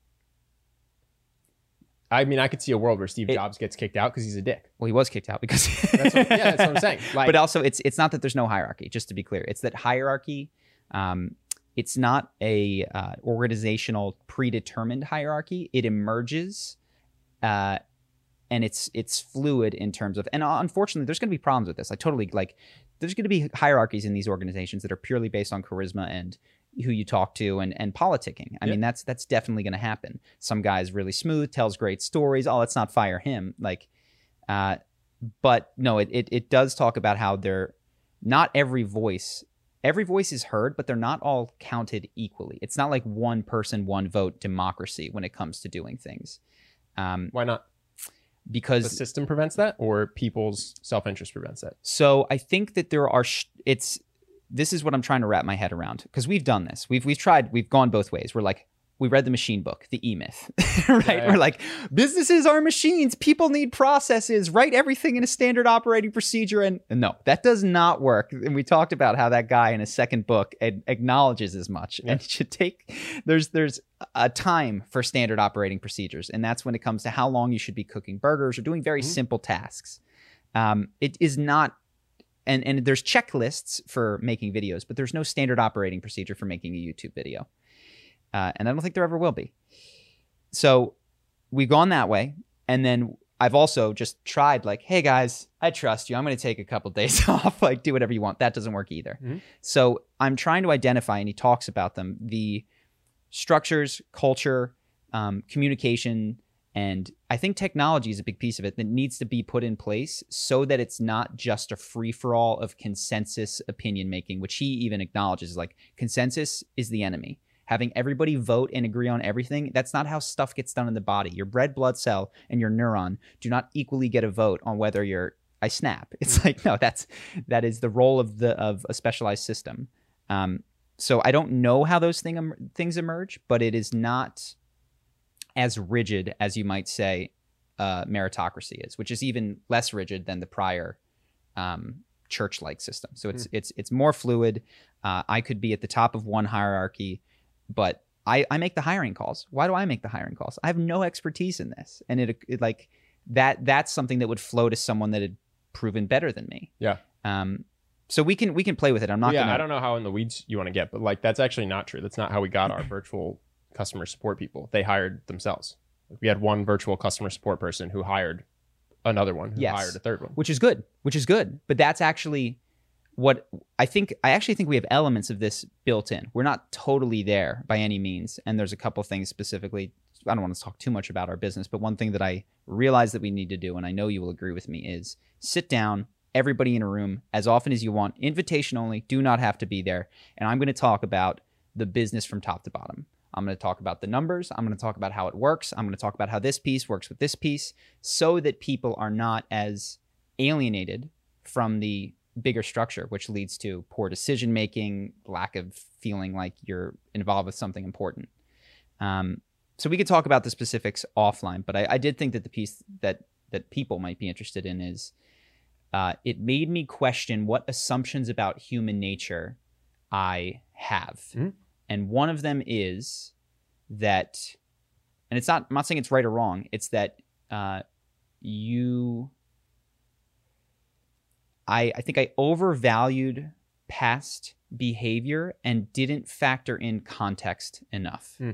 I mean, I could see a world where Steve It- Jobs gets kicked out because he's a dick. Well, he was kicked out because That's what, yeah, that's what I'm saying. Like, but also it's it's not that there's no hierarchy just to be clear it's that hierarchy um, it's not a uh, organizational predetermined hierarchy it emerges uh, and it's it's fluid in terms of and uh, unfortunately there's going to be problems with this i totally like there's going to be hierarchies in these organizations that are purely based on charisma and who you talk to and and politicking i Yeah. mean that's that's definitely going to happen some guy's really smooth tells great stories oh let's not fire him like uh but no, it, it it does talk about how they're not every voice every voice is heard, but they're not all counted equally. It's not like one person, one vote democracy when it comes to doing things. Um, why not? Because the system prevents that, or people's self interest prevents that. so I think that there are sh- it's this is what I'm trying to wrap my head around because we've done this. We've we've tried. We've gone both ways. We're like we read the machine book, the E Myth, right? Yeah. We're like businesses are machines. People need processes. Write everything in a standard operating procedure. And and no, that does not work. And we talked about how that guy in his second book ad- acknowledges as much. Yeah. And it should take there's there's a time for standard operating procedures, and that's when it comes to how long you should be cooking burgers or doing very Mhm. simple tasks. Um, it is not and and there's checklists for making videos, but there's no standard operating procedure for making a YouTube video, uh, and I don't think there ever will be. So we've gone that way, and then I've also just tried like, hey guys, I trust you. I'm going to take a couple days off, like do whatever you want. That doesn't work either. Mhm. So I'm trying to identify, and he talks about them, the structures, culture, um, communication, and I think technology is a big piece of it that needs to be put in place so that it's not just a free for all of consensus opinion making, which he even acknowledges like consensus is the enemy. Having everybody vote and agree on everything, that's not how stuff gets done in the body. Your red blood cell and your neuron do not equally get a vote on whether you're I snap. It's like no, that's that is the role of the of a specialized system. Um, so I don't know how those thing things emerge, but it is not as rigid as you might say uh, meritocracy is, which is even less rigid than the prior um, church-like system. So it's it's it's more fluid. Uh, I could be at the top of one hierarchy, but I, I make the hiring calls. Why do I make the hiring calls? I have no expertise in this, and it, it like that that's something that would flow to someone that had proven better than me. Yeah. Um. So we can we can play with it. I'm not yeah, gonna. I don't know how in the weeds you want to get, but like that's actually not true. That's not how we got our virtual customer support people. They hired themselves. We had one virtual customer support person who hired another one who Yes. hired a third one. which is good, which is good. But that's actually what I think. I actually think we have elements of this built in. We're not totally there by any means, and there's a couple things specifically. I don't want to talk too much about our business, but one thing that I realize that we need to do, and I know you will agree with me, is sit down, everybody in a room, as often as you want, invitation only. Do not have to be there, and I'm going to talk about the business from top to bottom. I'm going to talk about the numbers. I'm going to talk about how it works. I'm going to talk about how this piece works with this piece so that people are not as alienated from the bigger structure, which leads to poor decision making, lack of feeling like you're involved with something important. Um, so we could talk about the specifics offline, but I, I did think that the piece that that people might be interested in is uh, it made me question what assumptions about human nature I have, Mhm. And one of them is that, and it's not. I'm not saying it's right or wrong. It's that uh, you I, I think I overvalued past behavior and didn't factor in context enough. Hmm.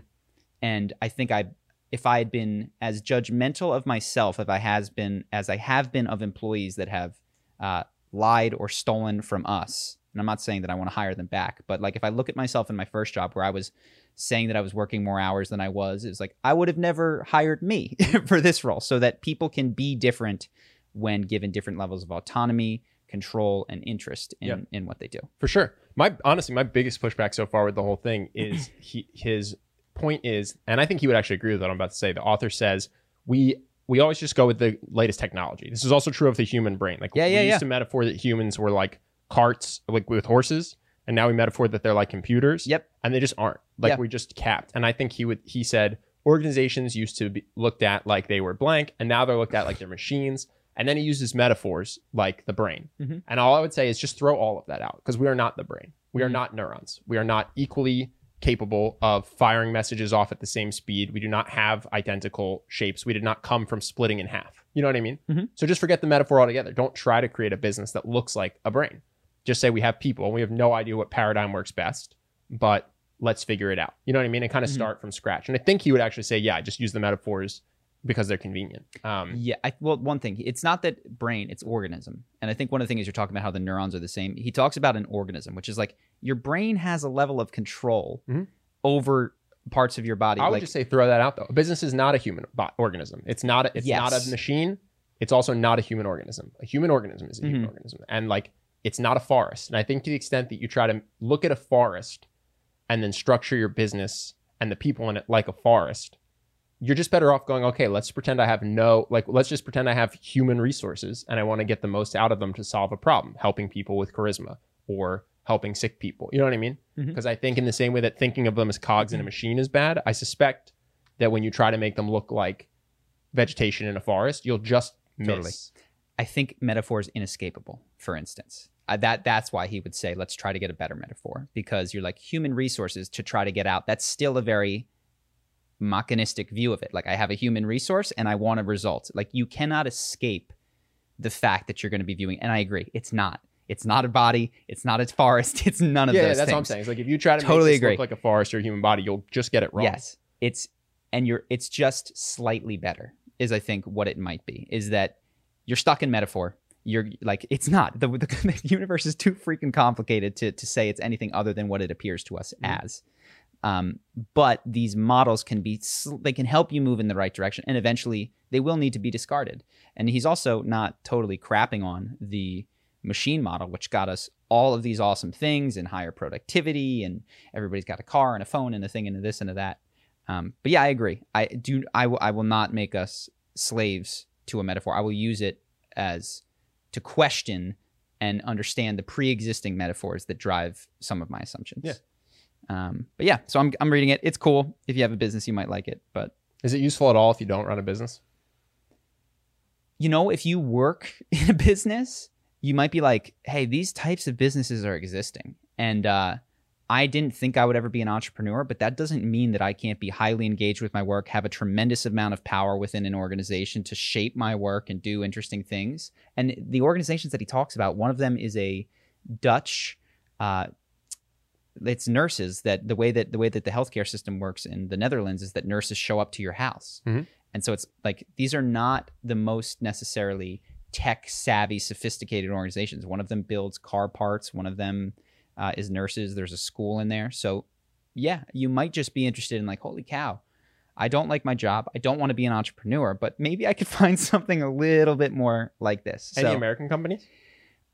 And I think I if I had been as judgmental of myself if I has been as I have been of employees that have uh, lied or stolen from us, and I'm not saying that I want to hire them back, but like if I look at myself in my first job where I was saying that I was working more hours than I was, it's like I would have never hired me for this role so that people can be different when given different levels of autonomy, control, and interest in, in what they do. For sure. My honestly, my biggest pushback so far with the whole thing is he his point is, and I think he would actually agree with what I'm about to say. The author says we we always just go with the latest technology. This is also true of the human brain. Like Yeah, we yeah, used to metaphor that humans were like carts, like with horses, and now we metaphor that they're like computers. Yep. And they just aren't. Like Yeah. we're just capped. And I think he would he said organizations used to be looked at like they were blank, and now they're looked at like they're machines. And then he uses metaphors like the brain. Mhm. And all I would say is just throw all of that out because we are not the brain. We are Mhm. not neurons. We are not equally capable of firing messages off at the same speed. We do not have identical shapes. We did not come from splitting in half. You know what I mean? Mhm. So just forget the metaphor altogether. Don't try to create a business that looks like a brain. Just say we have people and we have no idea what paradigm works best, but let's figure it out. You know what I mean? And kind of Mhm. start from scratch. And I think he would actually say, yeah, just use the metaphors because they're convenient. Um, Yeah, I, well, one thing, it's not that brain, it's organism. And I think one of the things you're talking about how the neurons are the same. He talks about an organism, which is like your brain has a level of control Mhm. over parts of your body. I would like, just say throw that out though. A business is not a human bo- organism. It's not. A, it's not a machine. It's also not a human organism. A human organism is a human Mhm. organism, and like it's not a forest. And I think to the extent that you try to look at a forest and then structure your business and the people in it like a forest, you're just better off going. Okay, let's pretend I have no like. Let's just pretend I have human resources and I want to get the most out of them to solve a problem, helping people with charisma or helping sick people. You know what I mean? Mm-hmm. Because I think in the same way that thinking of them as cogs in a mm-hmm. machine is bad, I suspect that when you try to make them look like vegetation in a forest, you'll just miss. Totally. I think metaphor is inescapable. For instance, uh, that that's why he would say, "Let's try to get a better metaphor," because you're like human resources to try to get out. That's still a very mechanistic view of it. Like I have a human resource and I want a result. Like you cannot escape the fact that you're going to be viewing. And I agree, it's not. It's not a body. It's not a forest. It's none of Yeah, yeah, that's things. what I'm saying. It's like if you try to Totally agree. look like a forest or a human body, you'll just get it wrong. Yes, it's and you're it's just slightly better. Is I think what it might be is that you're stuck in metaphor. You're like it's not the, the, the universe is too freaking complicated to to say it's anything other than what it appears to us Mhm. as. Um, but these models can be they can help you move in the right direction, and eventually they will need to be discarded. And he's also not totally crapping on the machine model, which got us all of these awesome things and higher productivity, and everybody's got a car and a phone and a thing and a this and a that. Um, but yeah, I agree. I do. I will. I will not make us slaves to a metaphor. I will use it as to question and understand the pre-existing metaphors that drive some of my assumptions. Yeah. Um, but yeah, so I'm I'm reading it. It's cool. If you have a business, you might like it. But Is it useful at all if you don't run a business? you know, if you work in a business, you might be like, hey, these types of businesses are existing. And uh, I didn't think I would ever be an entrepreneur, but that doesn't mean that I can't be highly engaged with my work, have a tremendous amount of power within an organization to shape my work and do interesting things. And the organizations that he talks about, one of them is a Dutch. Uh, it's nurses that the way that the way that the healthcare system works in the Netherlands is that nurses show up to your house. Mhm. And so it's like these are not the most necessarily tech savvy, sophisticated organizations. One of them builds car parts. One of them uh, is nurses. There's a school in there. So yeah, you might just be interested in like, holy cow, I don't like my job. I don't want to be an entrepreneur, but maybe I could find something a little bit more like this. Any So, American companies?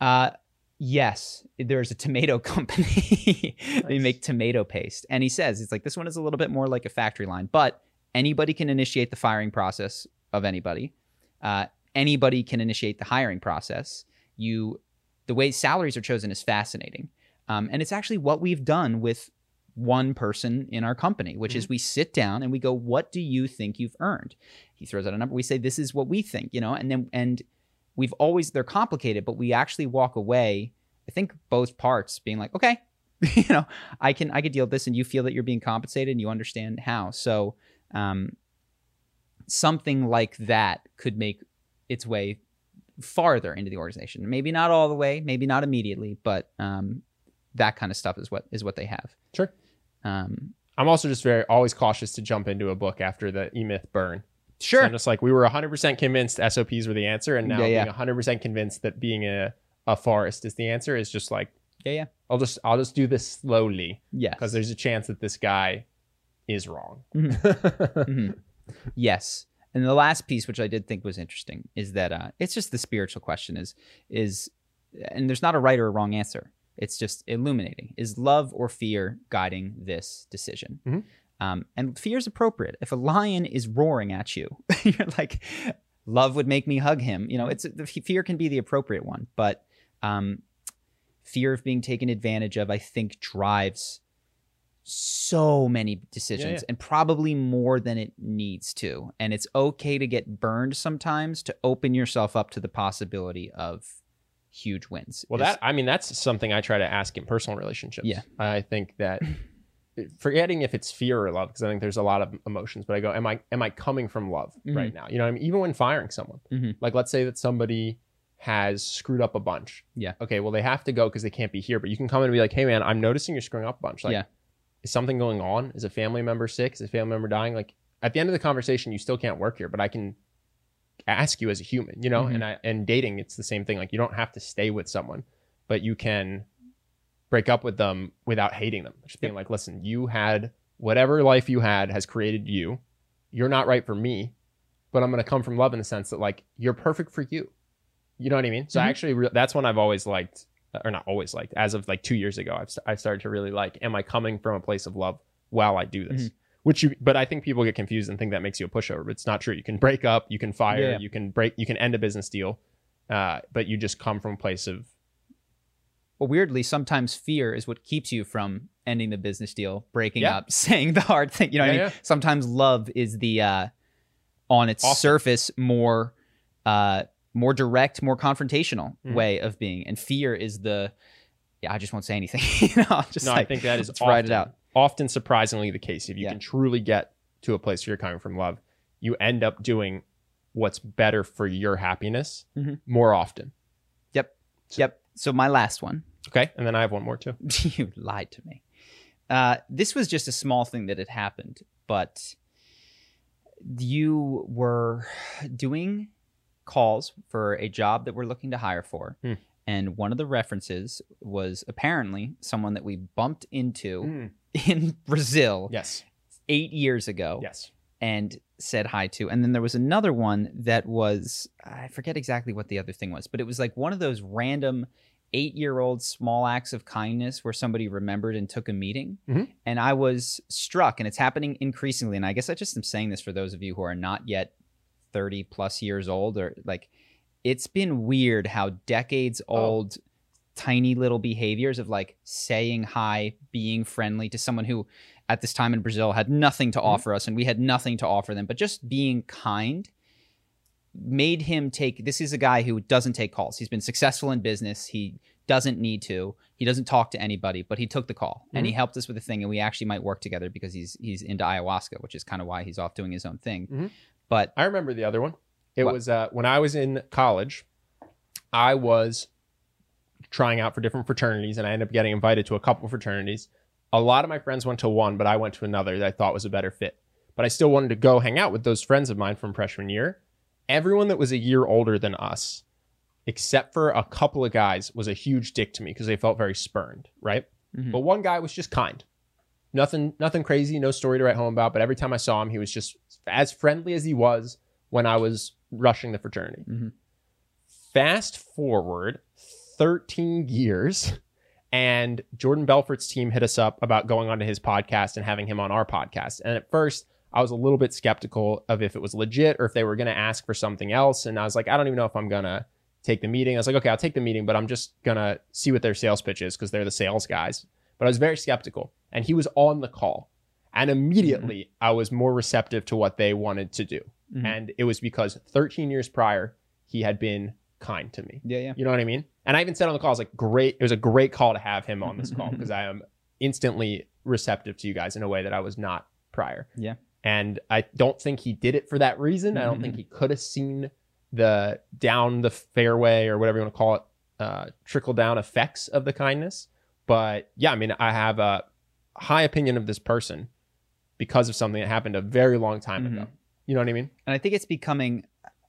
uh, yes, there's a tomato company. they make tomato paste. And he says, it's like, this one is a little bit more like a factory line, but anybody can initiate the firing process of anybody. Uh, anybody can initiate the hiring process. You, the way salaries are chosen is fascinating. Um, and it's actually what we've done with one person in our company, which is we sit down and we go, what do you think you've earned? He throws out a number. We say, this is what we think, you know, and then, and we've always, they're complicated, but we actually walk away, I think both parts being like, okay, you know, I can, I can deal with this and you feel that you're being compensated and you understand how. So, um, something like that could make its way farther into the organization. Maybe not all the way, maybe not immediately, but um, that kind of stuff is what is what they have. Sure. Um, I'm also just very always cautious to jump into a book after the E Myth burn. So sure. I'm just like we were 100% convinced SOPs were the answer, and now Yeah, yeah. being 100% convinced that being a, a forest is the answer is just like yeah, yeah. I'll just I'll just do this slowly Yes. because there's a chance that this guy is wrong. Mhm. Mhm. Yes. And the last piece, which I did think was interesting, is that uh, it's just the spiritual question is is, and there's not a right or a wrong answer. It's just illuminating. Is love or fear guiding this decision? Mhm. Um, and fear is appropriate. If a lion is roaring at you, you're like, love would make me hug him. You know, it's the fear can be the appropriate one, but um, fear of being taken advantage of, I think, drives so many decisions yeah. and probably more than it needs to. And it's okay to get burned sometimes to open yourself up to the possibility of huge wins. Well, Is- that I mean, that's something I try to ask in personal relationships. Yeah. I think that forgetting if it's fear or love, because I think there's a lot of emotions. But I go, am I am I coming from love right now? You know, what I mean, even when firing someone, Mhm. like let's say that somebody has screwed up a bunch. Yeah. Okay. Well, they have to go because they can't be here. But you can come in and be like, hey, man, I'm noticing you're screwing up a bunch. Like, Yeah. is something going on? Is a family member sick? Is a family member dying? Like, at the end of the conversation, you still can't work here, but I can ask you as a human, you know. Mhm. And I and dating, it's the same thing. Like, you don't have to stay with someone, but you can break up with them without hating them. Just being like, listen, you had whatever life you had has created you. You're not right for me, but I'm going to come from love in the sense that like you're perfect for you. You know what I mean? So Mhm. I actually, re- that's one I've always liked, or not always liked. As of like two years ago, I've st- I started to really like. Am I coming from a place of love while I do this? Which you, but I think people get confused and think that makes you a pushover. But it's not true. You can break up, you can fire, Yeah. you can break, you can end a business deal, uh, but you just come from a place of Well, weirdly, sometimes fear is what keeps you from ending the business deal, breaking Yeah. up, saying the hard thing. You know what Yeah, I mean? Sometimes love is the uh on its Often. surface more uh more direct, more confrontational Mhm. way of being. And fear is the yeah, I just won't say anything. you know, just no, like, I think that is let's often, write it out. Often surprisingly the case. If you Yeah. can truly get to a place where you're coming from love, you end up doing what's better for your happiness Mhm. more often. Yep. Yep. So my last one. Okay, and then I have one more too. you lied to me. Uh, this was just a small thing that had happened, but you were doing calls for a job that we're looking to hire for. Hmm. And one of the references was apparently someone that we bumped into Mm. In Brazil Yes, eight years ago yes. and said hi to. And then there was another one that was, I forget exactly what the other thing was, but it was like one of those random eight year old small acts of kindness where somebody remembered and took a meeting. Mhm. And I was struck, and it's happening increasingly. And I guess I just am saying this for those of you who are not yet 30 plus years old or like, it's been weird how decades old tiny little behaviors of like saying hi, being friendly to someone who at this time in Brazil had nothing to offer us and we had nothing to offer them, but just being kind made him take this is a guy who doesn't take calls. He's been successful in business. He doesn't need to. He doesn't talk to anybody, but he took the call and he helped us with a thing and we actually might work together because he's he's into ayahuasca, which is kind of why he's off doing his own thing. Mhm. But I remember the other one. It What? was uh, when I was in college. I was trying out for different fraternities, and I ended up getting invited to a couple fraternities. A lot of my friends went to one, but I went to another that I thought was a better fit. But I still wanted to go hang out with those friends of mine from freshman year. Everyone that was a year older than us, except for a couple of guys, was a huge dick to me because they felt very spurned, right? Mhm. But one guy was just kind. Nothing nothing crazy, no story to write home about, but every time I saw him, he was just as friendly as he was when I was rushing the fraternity. Mhm. Fast forward 13 years, and Jordan Belfort's team hit us up about going onto his podcast and having him on our podcast. And at first, I was a little bit skeptical of if it was legit or if they were going to ask for something else. And I was like, I don't even know if I'm going to take the meeting. I was like, okay, I'll take the meeting, but I'm just going to see what their sales pitch is because they're the sales guys. But I was very skeptical. And he was on the call. And immediately I was more receptive to what they wanted to do. Mhm. And it was because 13 years prior, he had been kind to me. yeah, yeah. You know what I mean? And I even said on the call, I was like, great. It was a great call to have him on this call because I am instantly receptive to you guys in a way that I was not prior. Yeah. And I don't think he did it for that reason. I don't think he could have seen the down the fairway or whatever you want to call it, uh, trickle down effects of the kindness. But yeah, I mean, I have a high opinion of this person because of something that happened a very long time ago. You know what I mean? and I think it's becoming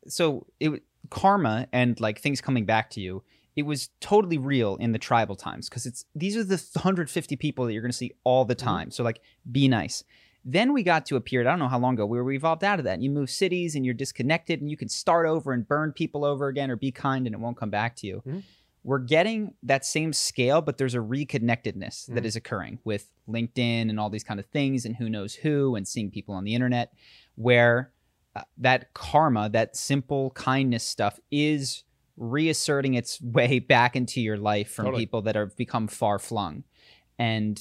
so it karma and like things coming back to you. It was totally real in the tribal times because it's these are the 150 people that you're going to see all the time. So like, be nice. Then we got to a period I don't know how long ago where we evolved out of that. And you move cities and you're disconnected and you can start over and burn people over again or be kind and it won't come back to you. Mhm. We're getting that same scale, but there's a reconnectedness that Mhm. is occurring with LinkedIn and all these kind of things and who knows who and seeing people on the internet where Uh, that karma, that simple kindness stuff is reasserting its way back into your life from Totally. people that have become far flung. And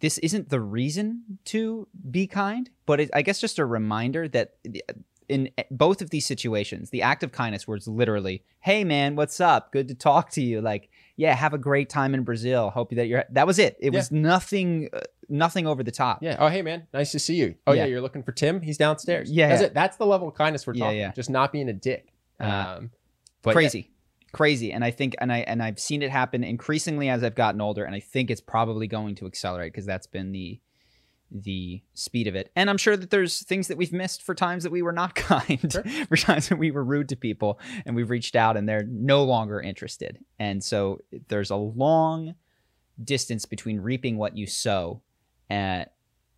this isn't the reason to be kind, but it, I guess just a reminder that uh, in uh, both of these situations, the act of kindness was literally, "Hey man, what's up? Good to talk to you." Like, yeah, have a great time in Brazil. Hope that you're. That was it. It Yeah. was nothing, uh, nothing over the top. Yeah. Oh, hey man, nice to see you. Oh yeah, Yeah. you're looking for Tim. He's downstairs. Yeah, That's it. That's the level of kindness we're talking. yeah. Just not being a dick. Uh, Um, but crazy crazy and i think and i and i've seen it happen increasingly as i've gotten older and i think it's probably going to accelerate because that's been the the speed of it and i'm sure that there's things that we've missed for times that we were not kind Sure. for times that we were rude to people and we've reached out and they're no longer interested and so there's a long distance between reaping what you sow and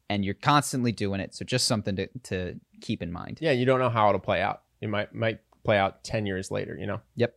and you're constantly doing it so just something to, to keep in mind yeah, you don't know how it'll play out. It might might play out ten years later. You know. yep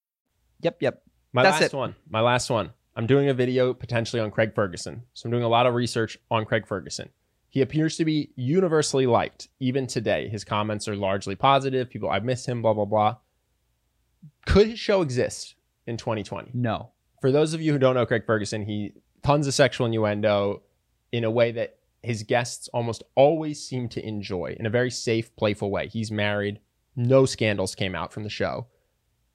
Yep yep My That's last it. one. My last one. I'm doing a video potentially on Craig Ferguson. So I'm doing a lot of research on Craig Ferguson. He appears to be universally liked even today. His comments are largely positive. People, I miss him, blah, blah, blah. Could his show exist in 2020? no For those of you who don't know Craig Ferguson, he tons of sexual innuendo in a way that his guests almost always seem to enjoy in a very safe, playful way. He's married. No scandals came out from the show.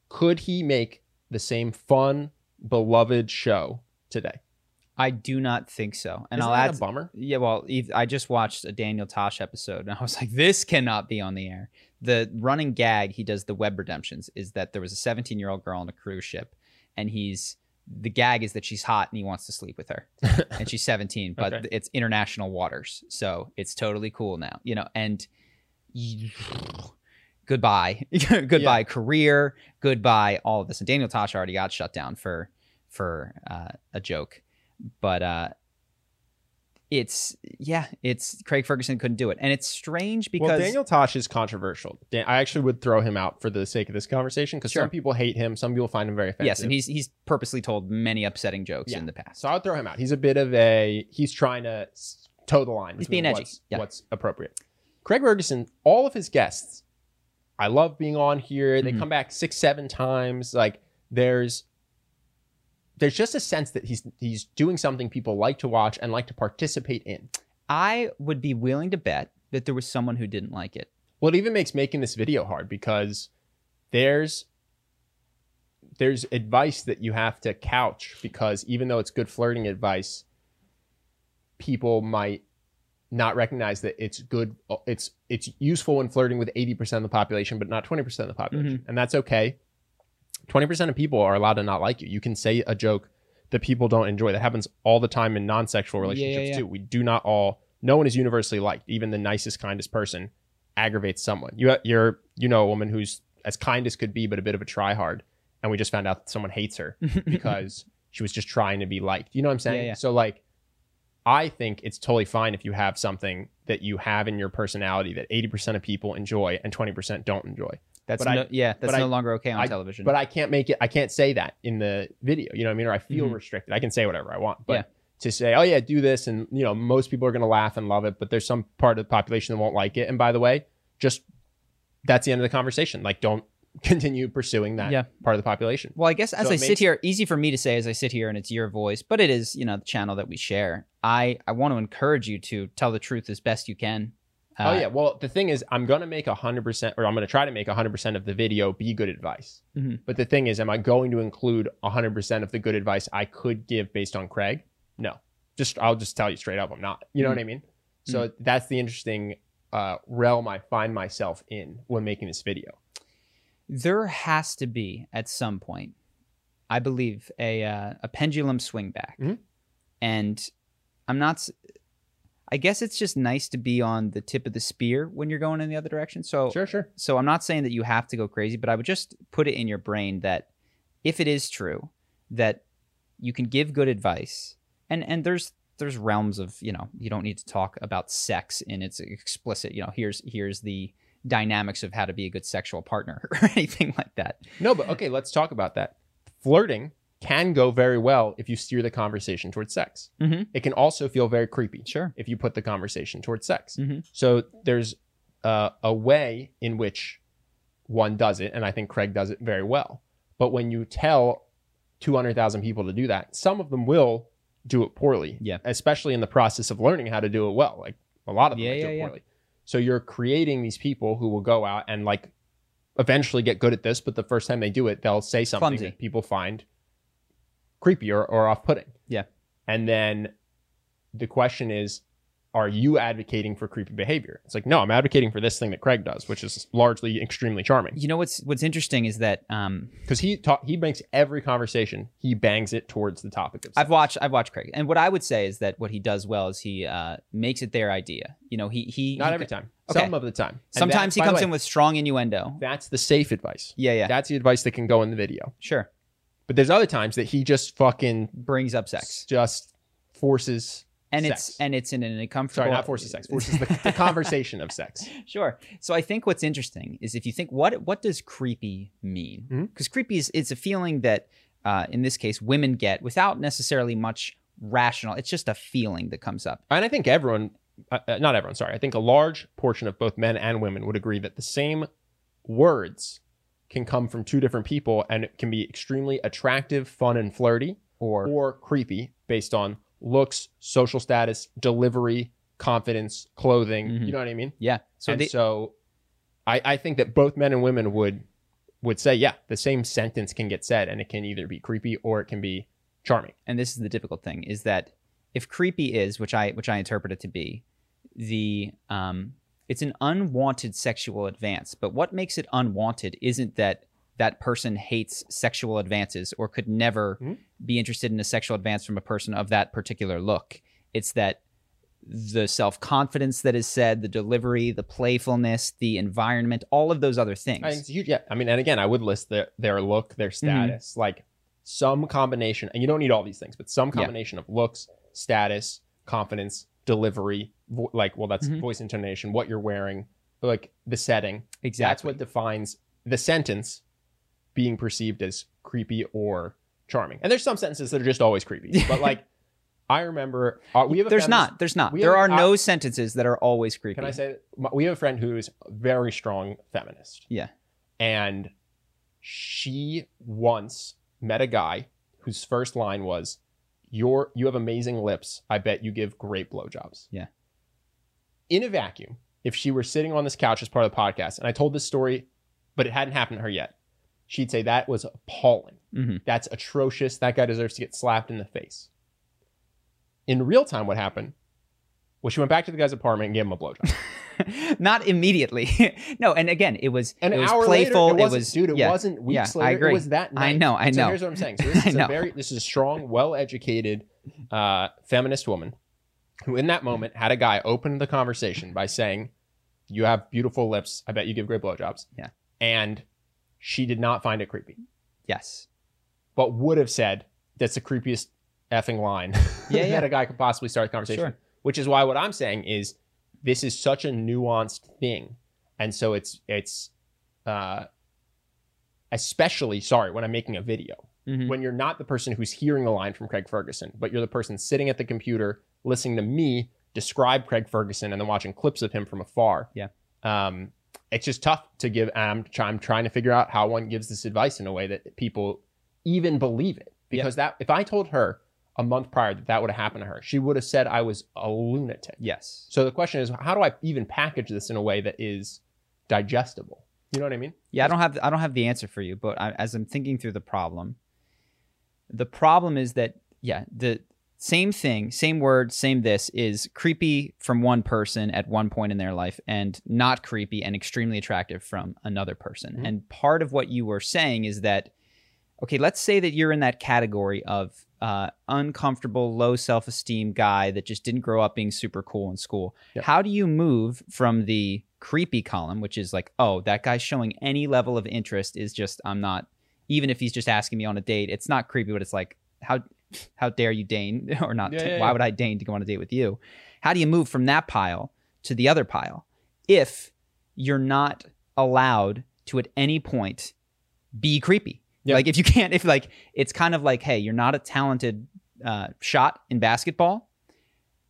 Could he make the same fun, beloved show today? I do not think so. And Isn't I'll that add a bummer. Yeah, well, I just watched a Daniel Tosh episode and I was like, this cannot be on the air. The running gag he does the web redemptions is that there was a 17 year old girl on a cruise ship and he's the gag is that she's hot and he wants to sleep with her and she's 17 but Okay. it's international waters so it's totally cool now you know and goodbye goodbye career goodbye all of this and daniel tosh already got shut down for for uh, a joke but uh it's yeah it's craig ferguson couldn't do it and it's strange because well, Daniel Tosh is controversial. Dan- I actually would throw him out for the sake of this conversation because Sure. some people hate him, some people find him very offensive. yes and he's he's purposely told many upsetting jokes Yeah. in the past So I would throw him out. He's a bit of a he's trying to toe the line. He's being edgy. What's, Yeah. what's appropriate. Craig Ferguson, all of his guests, I love being on here. They Mhm. come back six, seven times. Like there's there's just a sense that he's he's doing something people like to watch and like to participate in. i would be willing to bet that there was someone who didn't like it Well, it even makes making this video hard because there's there's advice that you have to couch because even though it's good flirting advice, people might not recognize that it's good it's it's useful when flirting with 80% of the population but not 20% of the population. Mm-hmm. And that's okay. 20% of people are allowed to not like you. You can say a joke that people don't enjoy. That happens all the time in non-sexual Yeah, yeah, relationships yeah. too. We do not all no one is universally liked. Even the nicest kindest person aggravates someone. You you're you know a woman who's as kind as could be but a bit of a tryhard and we just found out that someone hates her because she was just trying to be liked. You know what I'm saying? Yeah, yeah. So like I think it's totally fine if you have something that you have in your personality that 80% of people enjoy and 20% don't enjoy. That's But I- yeah, that's no I- longer okay on I- television. But I can't make it I can't say that in the video. You know what I mean? Or I feel Mhm. restricted. I can say whatever I want. But Yeah. to say, oh yeah, do this and you know, most people are gonna laugh and love it, but there's some part of the population that won't like it. And by the way, just that's the end of the conversation. Like don't continue pursuing that Yeah. part of the population. well, I guess as So I it sit makes- here, easy for me to say as I sit here and it's your voice, but it is, you know, the channel that we share. I I want to encourage you to tell the truth as best you can. oh Uh, yeah. Well, the thing is, I'm gonna make hundred percent, or I'm gonna try to make hundred percent of the video be good advice. Mhm. But the thing is, am I going to include hundred percent of the good advice I could give based on Craig? No. just I'll just tell you straight up, I'm not. You know Mm. what I mean? So that's the interesting uh, realm I find myself in when making this video. There has to be at some point, I believe, a uh, a pendulum swing back, Mhm. and I'm not. I guess it's just nice to be on the tip of the spear when you're going in the other direction. So Sure, sure. so I'm not saying that you have to go crazy, but I would just put it in your brain that if it is true that you can give good advice, and and there's there's realms of you know you don't need to talk about sex in its explicit you know here's here's the dynamics of how to be a good sexual partner or anything like that. No, but okay, let's talk about that. Flirting can go very well if you steer the conversation towards sex. Mm-hmm. It can also feel very creepy Sure. if you put the conversation towards sex. Mhm. So there's uh, a way in which one does it, and I think Craig does it very well. But when you tell 200,000 people to do that, some of them will do it poorly. Yeah. Especially in the process of learning how to do it well. Like a lot of them Yeah, do yeah, it yeah. poorly. So you're creating these people who will go out and like eventually get good at this, but the first time they do it, they'll say something Clumsy. that people find creepy or, or off putting. Yeah. And then the question is, are you advocating for creepy behavior? It's like, no, I'm advocating for this thing that Craig does, which is largely extremely charming. You know what's what's interesting is that um, Because he ta- he makes every conversation, he bangs it towards the topic of sex. I've watched I've watched Craig, and what I would say is that what he does well is he uh, makes it their idea. You know, he he Not he- every time. Okay. Some of the time. And Sometimes that's- he comes way, in with strong innuendo. That's the safe advice. Yeah, yeah, That's the advice that can go in the video. sure. But there's other times that he just fucking Brings up sex, just forces and sex. it's and it's in an uncomfortable. sorry, not forces sex, forces the, the conversation of sex. Sure. So I think what's interesting is if you think what what does creepy mean? Because creepy is it's a feeling that uh, in this case women get without necessarily much rational. It's just a feeling that comes up. And I think everyone, uh, uh, not everyone, sorry, I think a large portion of both men and women would agree that the same words can come from two different people and it can be extremely attractive, fun, and flirty, Or or creepy based on looks, social status, delivery, confidence, clothing. Mhm. You know what I mean? yeah. So and so I, I think that both men and women would would say, yeah, the same sentence can get said and it can either be creepy or it can be charming. and this is the difficult thing is that if creepy is which i which i interpret it to be the um it's an unwanted sexual advance but what makes it unwanted isn't that that person hates sexual advances or could never Mhm. be interested in a sexual advance from a person of that particular look it's that the self-confidence that is said the delivery the playfulness the environment all of those other things I think it's huge. Yeah. I mean, and again, I would list their their look, their status, like some combination, and you don't need all these things, but some Yeah. combination of looks, status, confidence, delivery, vo- like, well, that's Mhm. voice intonation, what you're wearing, like the setting. exactly That's what defines the sentence being perceived as creepy or charming. And there's some sentences that are just always creepy, but like, I remember uh, we have a there's not there's not there have- are I- no sentences that are always creepy Can I say we have a friend who is very strong feminist. Yeah. And she once met a guy whose first line was, "Your you have amazing lips. I bet you give great blowjobs." Yeah. In a vacuum, if she were sitting on this couch as part of the podcast, and I told this story, but it hadn't happened to her yet, she'd say that was appalling. Mhm. That's atrocious. That guy deserves to get slapped in the face. In real time, what happened was she went back to the guy's apartment and gave him a blowjob. not immediately. no, and again, it was An it was hour playful. later, it, it wasn't, dude. It yeah. wasn't weeks Yeah, I later. agree. It was that night. I know, I So know. here's what I'm saying. So this I is a know. very, this is a strong, well-educated, uh, feminist woman who, in that moment, had a guy open the conversation by saying, "You have beautiful lips. I bet you give great blowjobs." Yeah. And she did not find it creepy, Yes. but would have said, "That's the creepiest effing line Yeah, that yeah. a guy could possibly start a conversation." Sure. Which is why what I'm saying is, this is such a nuanced thing, and so it's it's. Uh, especially sorry when I'm making a video Mhm. when you're not the person who's hearing the line from Craig Ferguson, but you're the person sitting at the computer listening to me describe Craig Ferguson and then watching clips of him from afar. Yeah. Um, it's just tough to give. I'm, try- I'm trying to figure out how one gives this advice in a way that people even believe it. Because that if I told her a month prior that that would have happened to her, she would have said I was a lunatic. Yes. So the question is, how do I even package this in a way that is digestible? You know what I mean? Yeah, I don't have I don't have the answer for you, but I, as I'm thinking through the problem, the problem is that yeah, the same thing, same word, same this is creepy from one person at one point in their life and not creepy and extremely attractive from another person. Mhm. And part of what you were saying is that, okay, let's say that you're in that category of uh, uncomfortable, low self esteem guy that just didn't grow up being super cool in school. Yep. How do you move from the creepy column, which is like, oh, that guy showing any level of interest is just, I'm not, even if he's just asking me on a date, it's not creepy, but it's like, how how dare you deign or not Yeah, t- yeah, why yeah. would i deign to go on a date with you how do you move from that pile to the other pile if you're not allowed to at any point be creepy Yeah. like if you can't if like it's kind of like hey you're not a talented uh, shot in basketball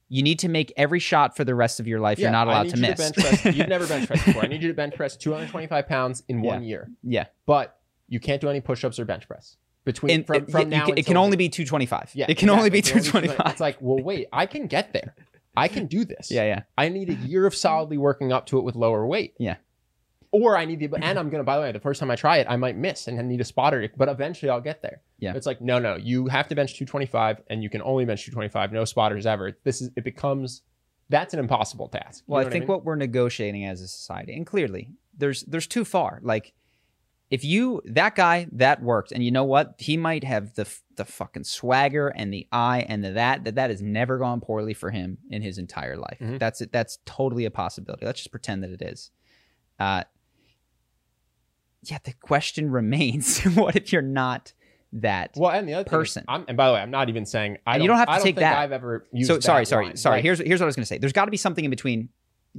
you need to make every shot for the rest of your life you're Yeah, not I allowed to you miss bench press. You've never bench pressed before. I need you to bench press 225 pounds in one year, yeah but you can't do any push-ups or bench press between and from, it, from you now. can, it can only be 225 Yeah, it can only be exactly. It only 225 It's like, well, wait, I can get there. I can do this. yeah yeah I need a year of solidly working up to it with lower weight. Yeah. Or I need the, and I'm gonna. By the way, the first time I try it, I might miss and I need a spotter, but eventually I'll get there. Yeah. It's like no, no, you have to bench 225, and you can only bench 225. No spotters ever. This is it becomes that's an impossible task. You Well, I think mean? what we're negotiating as a society, and clearly there's there's too far. Like if you that guy that worked, and you know what, he might have the the fucking swagger and the eye and the that that that has never gone poorly for him in his entire life. Mhm. That's it. That's totally a possibility. Let's just pretend that it is. Uh, yeah, the question remains: What if you're not that? Well, and the other thing person. I'm, and by the way, I'm not even saying I And don't, you don't have to I don't take think that. I've ever used so sorry, sorry, line. sorry. Here's here's what I was gonna say. There's got to be something in between.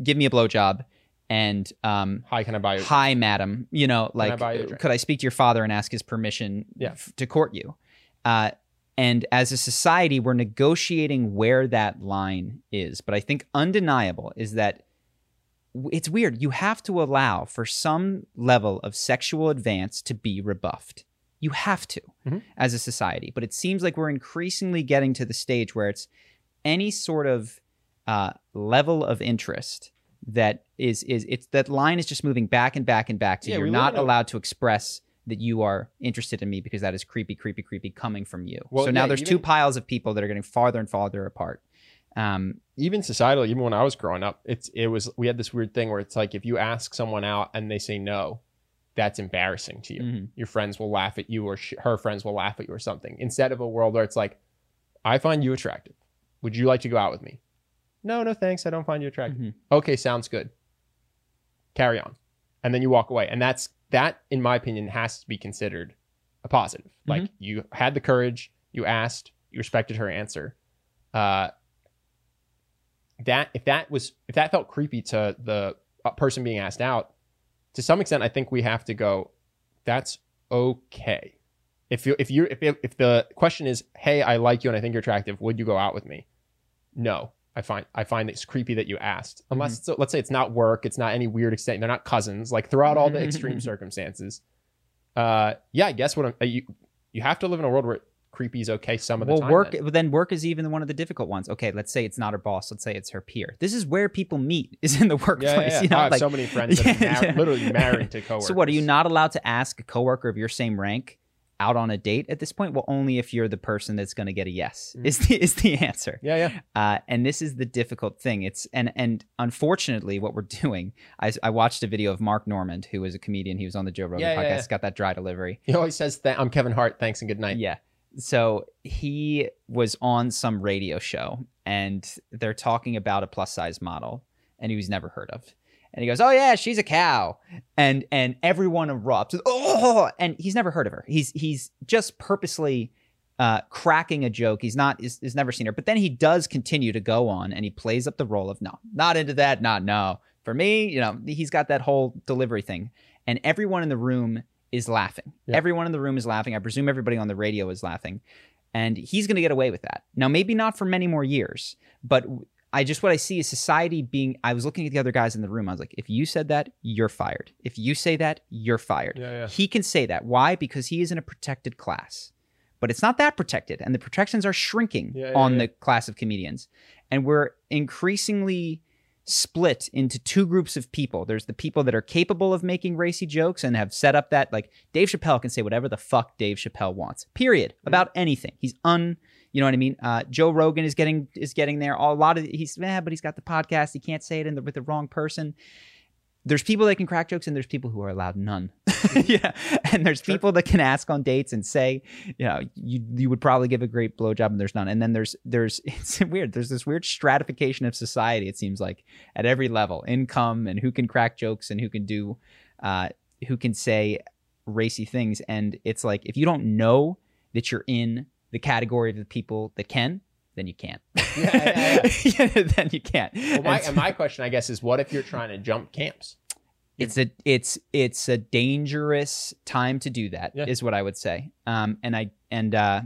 Give me a blowjob and um, hi, can I buy you? hi madam you know like buy you could i speak to your father and ask his permission Yeah. f- to court you uh, and as a society we're negotiating where that line is but i think undeniable is that it's weird. You have to allow for some level of sexual advance to be rebuffed. You have to Mhm. as a society but it seems like we're increasingly getting to the stage where it's any sort of uh, level of interest that is is it's that line is just moving back and back and back to Yeah, you're not a- allowed to express that you are interested in me because that is creepy creepy creepy coming from you. Well, so now yeah, there's two piles of people that are getting farther and farther apart um even societally, even when I was growing up, it's it was we had this weird thing where it's like if you ask someone out and they say no, that's embarrassing to you. mhm. Your friends will laugh at you, or sh- her friends will laugh at you, or something. Instead of a world where it's like, I find you attractive. Would you like to go out with me? No, no, thanks. I don't find you attractive. Mhm. Okay, sounds good. Carry on, and then you walk away, and that's that. In my opinion, has to be considered a positive. Like you had the courage, you asked, you respected her answer. Uh, that if that was if that felt creepy to the uh, person being asked out, to some extent, I think we have to go. That's okay. If you if you if if the question is, hey, I like you and I think you're attractive, would you go out with me? No, I find I find it's creepy that you asked. Unless it's, let's say it's not work, it's not any weird extent. They're not cousins. Like throughout all the extreme circumstances, uh, yeah, I guess what I'm, uh, you you have to live in a world where creepy is okay some of the well time. work then. then work is even one of the difficult ones okay let's say it's not her boss let's say it's her peer this is where people meet is in the workplace Yeah, yeah, yeah. you know I have like so many friends that are mar- yeah. literally married to coworkers. So what? Are you not allowed to ask a coworker of your same rank out on a date at this point? Well, only if you're the person that's going to get a yes. Mm. Is the is the answer? Yeah, yeah. Uh, and this is the difficult thing. It's and and unfortunately, what we're doing. I, I watched a video of Mark Normand, who is a comedian. He was on the Joe Rogan Yeah, yeah, podcast. yeah. He's Got that dry delivery. He always says, Th- "I'm Kevin Hart. Thanks and good night." Yeah. So he was on some radio show and they're talking about a plus size model and he was never heard of. And he goes, "Oh yeah, she's a cow," and and everyone erupts. Oh, and he's never heard of her. He's he's just purposely uh, cracking a joke. He's not he's, he's never seen her, but then he does continue to go on and he plays up the role of no, not into that, not no. For me, you know, he's got that whole delivery thing, and everyone in the room is laughing. Yeah. Everyone in the room is laughing. I presume everybody on the radio is laughing, and he's going to get away with that. Now, maybe not for many more years, but I just what I see is society being. I was looking at the other guys in the room. I was like, if you said that, you're fired. If you say that, you're fired. Yeah, yeah. He can say that. Why? Because he is in a protected class. But it's not that protected, and the protections are shrinking on the class of comedians. And we're increasingly split into two groups of people. There's the people that are capable of making racy jokes and have set up that like Dave Chappelle can say whatever the fuck Dave Chappelle wants. Period. About anything. He's un you know what I mean? Uh, Joe Rogan is getting is getting there. A lot of he's yeah, but he's got the podcast. He can't say it in the, with the wrong person. There's people that can crack jokes, and there's people who are allowed none. yeah, and there's Sure. people that can ask on dates and say, you know, you you would probably give a great blowjob, and there's none. And then there's there's it's weird. There's this weird stratification of society. It seems like at every level, income and who can crack jokes and who can do, uh, who can say racy things. And it's like if you don't know that you're in the category of the people that can, then you can't. Yeah, yeah, then you can't. Well, my, so- my question, I guess, is what if you're trying to jump camps? it's a it's it's a dangerous time to do that. Is Yeah. what I would say. Um, and I and uh,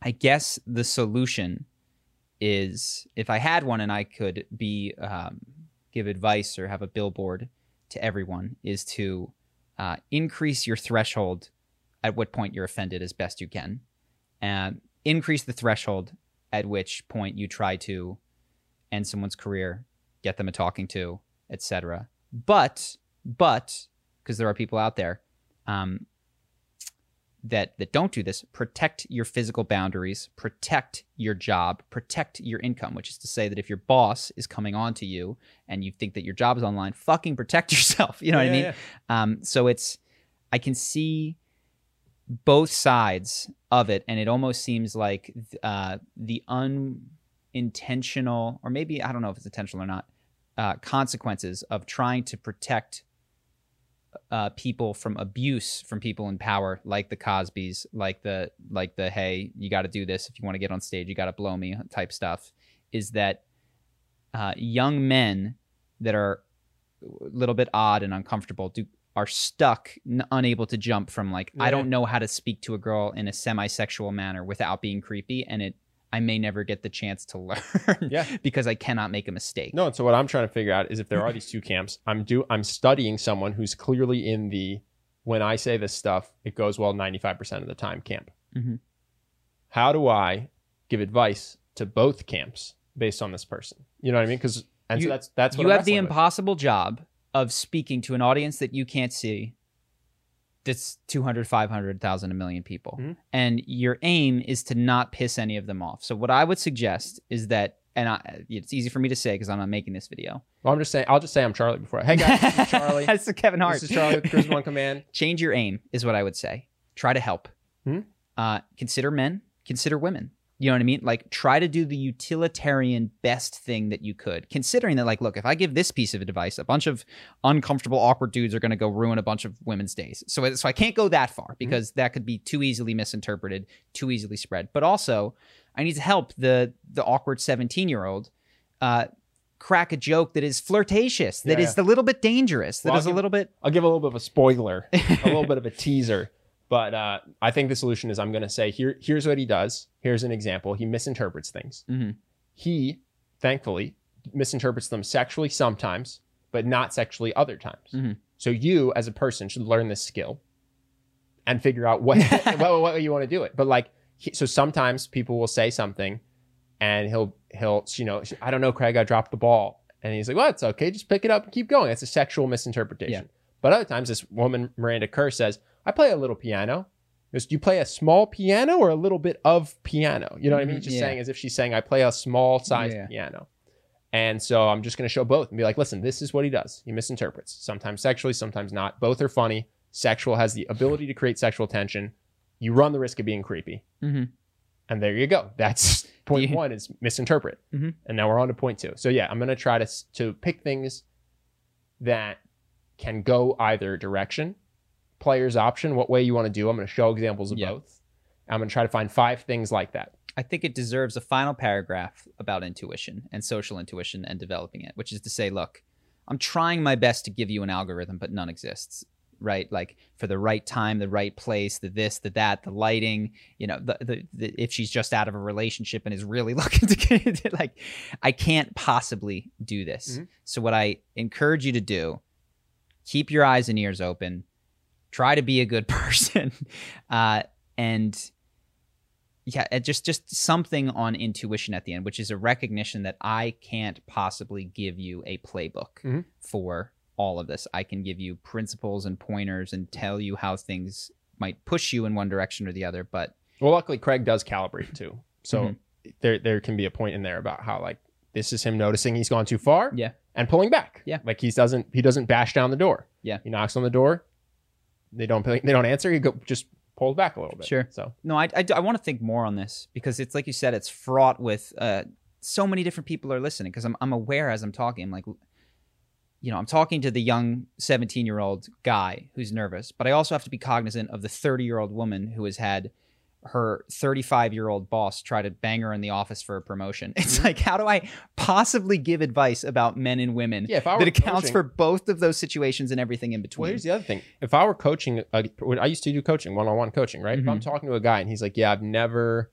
I guess the solution is if I had one and I could be um, give advice or have a billboard to everyone is to uh, increase your threshold at what point you're offended as best you can, and increase the threshold at which point you try to end someone's career, get them a talking to, etc. But but because there are people out there um, that that don't do this, protect your physical boundaries, protect your job, protect your income. Which is to say that if your boss is coming on to you and you think that your job is online, fucking protect yourself. You know what I Yeah, mean? yeah. Um, so it's I can see both sides of it, and it almost seems like uh, the unintentional, or maybe I don't know if it's intentional or not, uh, consequences of trying to protect uh, people from abuse from people in power, like the Cosbys, like the like the hey, you got to do this if you want to get on stage, you got to blow me type stuff. Is that uh, young men that are a little bit odd and uncomfortable do are stuck, n- unable to jump from like I don't know how to speak to a girl in a semi-sexual manner without being creepy, and it I may never get the chance to learn Yeah. because I cannot make a mistake. No, and so what I'm trying to figure out is if there are these two camps, I'm do I'm studying someone who's clearly in the when I say this stuff, it goes well 95% of the time camp. Mhm. How do I give advice to both camps based on this person? You know what I mean? Because and You- so that's that's what you I'm have the wrestling with. impossible job of speaking to an audience that you can't see that's 200 500,000 a million people Mhm. and your aim is to not piss any of them off so what i would suggest is that and I, it's easy for me to say because i'm not making this video Well, I'm just saying I'll just say I'm Charlie before. I, Hey guys, this is Charlie. that's kevin hart this is Charlie with Charisma on Command. change your aim is what i would say try to help Hmm? uh, consider men consider women you know what i mean? Like try to do the utilitarian best thing that you could considering that like look if i give this piece of advice a bunch of uncomfortable awkward dudes are going to go ruin a bunch of women's days. So so i can't go that far because that could be too easily misinterpreted too easily spread. But also i need to help the the awkward 17 year old uh crack a joke that is flirtatious that Yeah, is a little bit dangerous that Well, is I'll a little bit I'll give a little bit of a spoiler, a little bit of a teaser. But uh, I think the solution is I'm going to say here. Here's what he does. Here's an example. He misinterprets things. Mhm. He, thankfully, misinterprets them sexually sometimes, but not sexually other times. Mhm. So you, as a person, should learn this skill and figure out what what, what you want to do it. But like, he, so sometimes people will say something, and he'll he'll you know I don't know, Craig, I dropped the ball, and he's like, well, it's okay, just pick it up and keep going. It's a sexual misinterpretation. Yeah. But other times, this woman Miranda Kerr says, I play a little piano. Do you play a small piano or a little bit of piano? You know what I mean? Mhm, Just yeah. saying as if she's saying, I play a small sized Yeah. piano. And so I'm just going to show both and be like, listen, this is what he does. He misinterprets, sometimes sexually, sometimes not. Both are funny. Sexual has the ability to create sexual tension. You run the risk of being creepy. Mhm. And there you go. That's point Yeah. one is misinterpret. Mhm. And now we're on to point two. So yeah, I'm going to try to, to pick things that can go either direction. Player's option, what way you want to do. I'm going to show examples of Yeah. both. I'm going to try to find five things like that. I think it deserves a final paragraph about intuition and social intuition and developing it, which is to say, look, I'm trying my best to give you an algorithm, but none exists, right? Like for the right time, the right place, the this, the that, the lighting, you know, the, the, the if she's just out of a relationship and is really looking to get into like, I can't possibly do this. Mhm. So what I encourage you to do, keep your eyes and ears open, try to be a good person, uh, and yeah, it just just something on intuition at the end, which is a recognition that I can't possibly give you a playbook Mhm. for all of this. I can give you principles and pointers and tell you how things might push you in one direction or the other, but Well, luckily Craig does calibrate too. So Mhm. there there can be a point in there about how like this is him noticing he's gone too far. Yeah. And pulling back. Yeah. Like he doesn't he doesn't bash down the door. Yeah. He knocks on the door. They don't they don't answer. you go just pulls back a little bit. Sure. So No, I, I, want to think more on this because it's like you said, it's fraught with uh, so many different people are listening. Because I'm, I'm aware as I'm talking, I'm like, you know, I'm talking to the young 17 year old guy who's nervous, but I also have to be cognizant of the 30 year old woman who has had her 35 year old boss try to bang her in the office for a promotion. It's like, how do I possibly give advice about men and women Yeah, that accounts coaching- for both of those situations and everything in between? Well, here's the other thing. If I were coaching, uh, I used to do coaching, one-on-one coaching, right? If I'm Mm-hmm. talking to a guy and he's like, "Yeah, I've never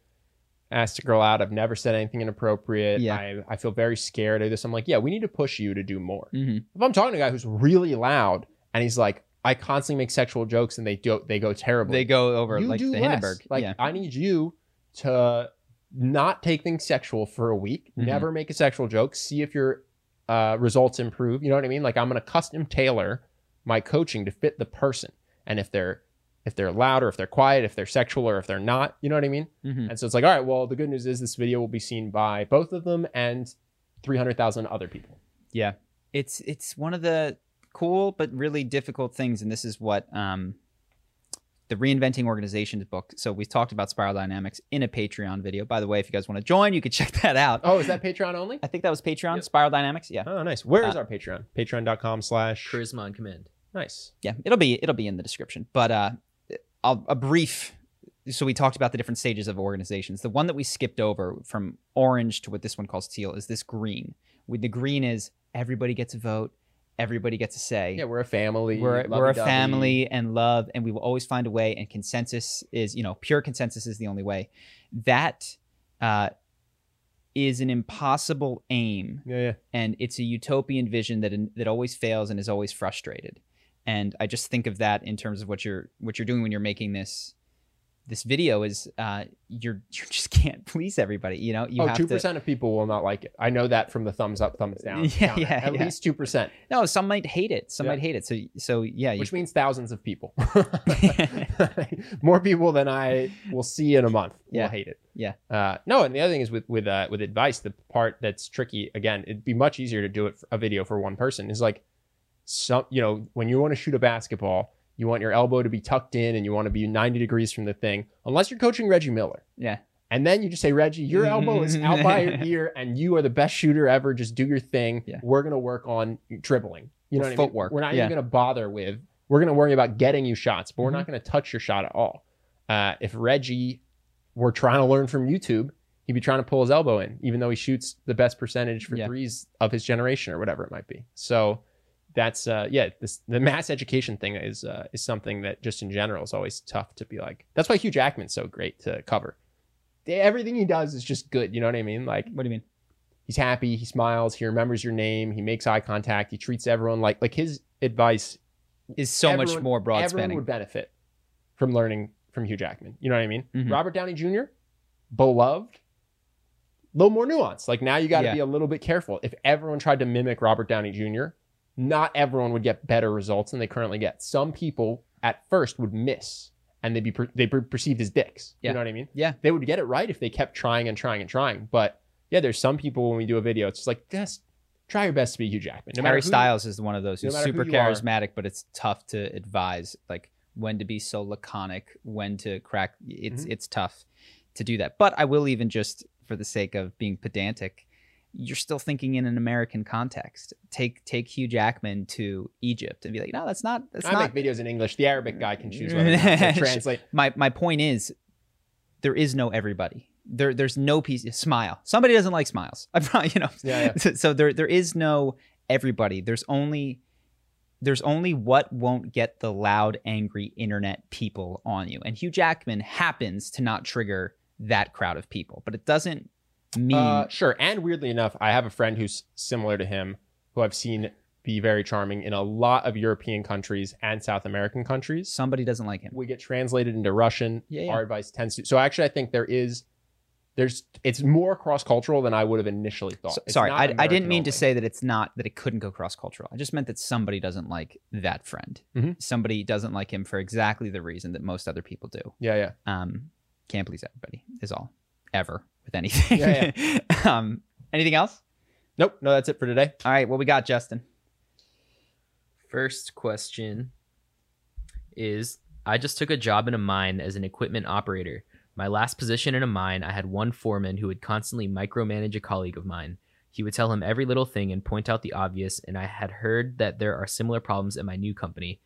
asked a girl out. I've never said anything inappropriate. Yeah. I, I feel very scared of this." I'm like, "Yeah, we need to push you to do more." hmm If I'm talking to a guy who's really loud and he's like, "I constantly make sexual jokes and they do they go terrible. They go over you like do the less. Hindenburg. Like, yeah. I need you to not take things sexual for a week. Mhm. Never make a sexual joke. See if your uh, results improve. You know what I mean? Like I'm gonna custom tailor my coaching to fit the person, and if they're if they're loud or if they're quiet, if they're sexual or if they're not, you know what I mean? Mhm. And so it's like, all right, well, the good news is this video will be seen by both of them and three hundred thousand other people. Yeah. It's it's one of the cool but really difficult things and this is what um the reinventing organizations book. So we've talked about spiral dynamics in a Patreon video. By the way, if you guys want to join, you could check that out. Oh, is that Patreon only? I think that was Patreon, Yep. Spiral Dynamics. Yeah. Oh, nice. Where is Uh, our Patreon? Patreon.com slash Charisma on command. Nice. Yeah. It'll be it'll be in the description. But uh I'll, a brief so we talked about the different stages of organizations. The one that we skipped over from orange to what this one calls teal is this green. With the green is everybody gets a vote, everybody gets a say. Yeah, we're a family. we're, we're a family and love and we will always find a way and consensus is you know pure consensus is the only way that uh, is an impossible aim Yeah, yeah. and it's a utopian vision that that always fails and is always frustrated and i just think of that in terms of what you're what you're doing when you're making this this video is uh you're you just can't please everybody you know you oh, have two percent of people will not like it. I know that from the thumbs up, thumbs down. Yeah, yeah, At yeah. least two percent, no some might hate it some Yeah. might hate it so so yeah you, which means thousands of people. More people than I will see in a month Yeah. will hate it. Yeah. Uh, no, and the other thing is with with uh, with advice, the part that's tricky again, it'd be much easier to do it for a video for one person. Is like some you know when you want to shoot a basketball. You want your elbow to be tucked in and you want to be 90 degrees from the thing, unless you're coaching Reggie Miller. yeah And then you just say, Reggie, your elbow is out by your ear and you are the best shooter ever. Just do your thing. Yeah. We're going to work on dribbling. You know what footwork. I mean? We're not Yeah. even going to bother with, we're going to worry about getting you shots, but we're Mm-hmm. not going to touch your shot at all. Uh, if Reggie were trying to learn from YouTube, he'd be trying to pull his elbow in, even though he shoots the best percentage for Yeah. threes of his generation or whatever it might be. So that's, uh, yeah, this, the mass education thing is, uh, is something that just in general is always tough to be like. That's why Hugh Jackman's so great to cover everything he does is just good. You know what I mean? Like what do you mean he's happy, he smiles, he remembers your name, he makes eye contact, he treats everyone like like his advice. is so much more broad Everyone spanning would benefit from learning from Hugh Jackman. You know what I mean? Mhm. Robert Downey Jr. beloved. A little more nuance. Like now you got to Yeah. be a little bit careful. If everyone tried to mimic Robert Downey Jr., not everyone would get better results than they currently get. Some people at first would miss and they'd be per- they'd be perceived as dicks. Yeah. You know what I mean? Yeah. They would get it right if they kept trying and trying and trying. But yeah, there's some people when we do a video, it's just like just try your best to be Hugh Jackman. No Harry who- Styles is one of those no who's who super are. charismatic, but it's tough to advise like when to be so laconic, when to crack. It's Mm-hmm. it's tough to do that. But I will even just for the sake of being pedantic, you're still thinking in an American context. Take take Hugh Jackman to Egypt and be like, no, that's not that's I not. make videos in English. The Arabic guy can choose whether to translate. My my point is, there is no everybody. There there's no piece. Smile. Somebody doesn't like smiles. I probably you know. Yeah, So, so there there is no everybody. There's only there's only what won't get the loud, angry internet people on you. And Hugh Jackman happens to not trigger that crowd of people, but it doesn't mean Uh, sure. And weirdly enough, I have a friend who's similar to him, who I've seen be very charming in a lot of European countries and South American countries. Somebody doesn't like him. We get translated into Russian. Yeah, yeah. Our advice tends to. So actually, I think there is, there's, it's more cross cultural than I would have initially thought. So- sorry, I, I didn't mean to say that it's not that it couldn't go cross cultural. I just meant that somebody doesn't like that friend. Mhm. Somebody doesn't like him for exactly the reason that most other people do. Yeah, yeah. Um, can't please everybody is all ever with anything. Yeah, um, anything else? Nope. No, that's it for today. All right, what we got, Justin? First question is I just took a job in a mine as an equipment operator. My last position in a mine, I had one foreman who would constantly micromanage a colleague of mine. He would tell him every little thing and point out the obvious, and I had heard that there are similar problems at my new company.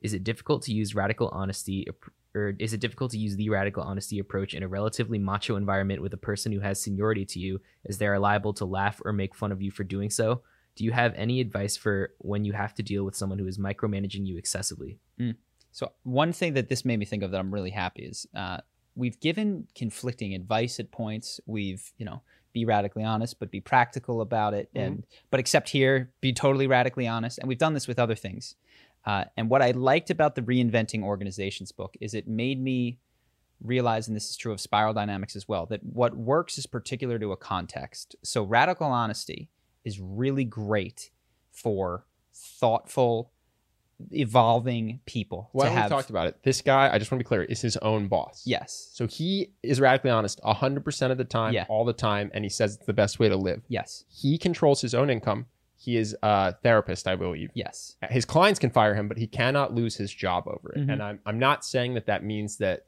Is it difficult to use radical honesty or is it difficult to use the radical honesty approach in a relatively macho environment with a person who has seniority to you as they are liable to laugh or make fun of you for doing so? Do you have any advice for when you have to deal with someone who is micromanaging you excessively? So one thing that this made me think of that I'm really happy is uh, we've given conflicting advice at points. We've you know be radically honest, but be practical about it, and but except here, be totally radically honest. And we've done this with other things. Uh, and what I liked about the reinventing organizations book is it made me realize, and this is true of spiral dynamics as well, that what works is particular to a context. So radical honesty is really great for thoughtful, evolving people Well, to we talked about it. This guy, I just want to be clear, is his own boss. yes. So he is radically honest 100% of the time, Yeah. all the time, and he says it's the best way to live. Yes. He controls his own income. He is a therapist, I believe. Yes. His clients can fire him, but he cannot lose his job over it. Mhm. And I'm, I'm not saying that that means that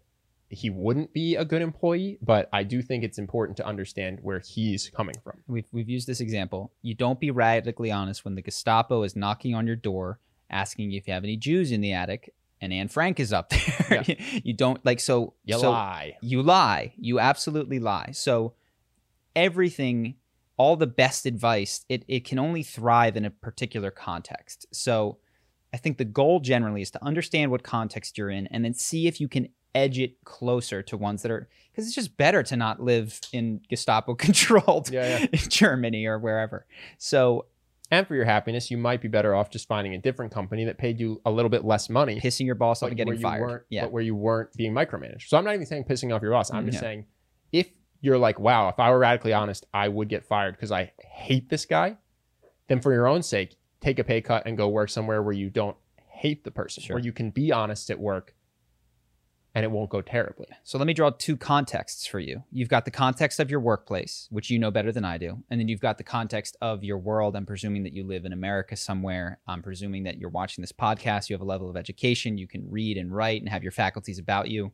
he wouldn't be a good employee, but I do think it's important to understand where he's coming from. We've we've used this example. You don't be radically honest when the Gestapo is knocking on your door asking if you have any Jews in the attic and Anne Frank is up there. you don't like so You so lie. You lie. You absolutely lie. So everything, all the best advice, it, it can only thrive in a particular context. So I think the goal generally is to understand what context you're in and then see if you can edge it closer to ones that are because it's just better to not live in Gestapo controlled Yeah, yeah. Germany or wherever. So And for your happiness, you might be better off just finding a different company that paid you a little bit less money. pissing your boss off and getting fired. Yeah. But where you weren't being micromanaged. So I'm not even saying pissing off your boss. I'm just Yeah. saying if you're like, wow, if I were radically honest, I would get fired because I hate this guy, then for your own sake, take a pay cut and go work somewhere where you don't hate the person, Sure. where you can be honest at work and it won't go terribly. So let me draw two contexts for you. You've got the context of your workplace, which you know better than I do. And then you've got the context of your world. I'm presuming that you live in America somewhere. I'm presuming that you're watching this podcast. You have a level of education. You can read and write and have your faculties about you.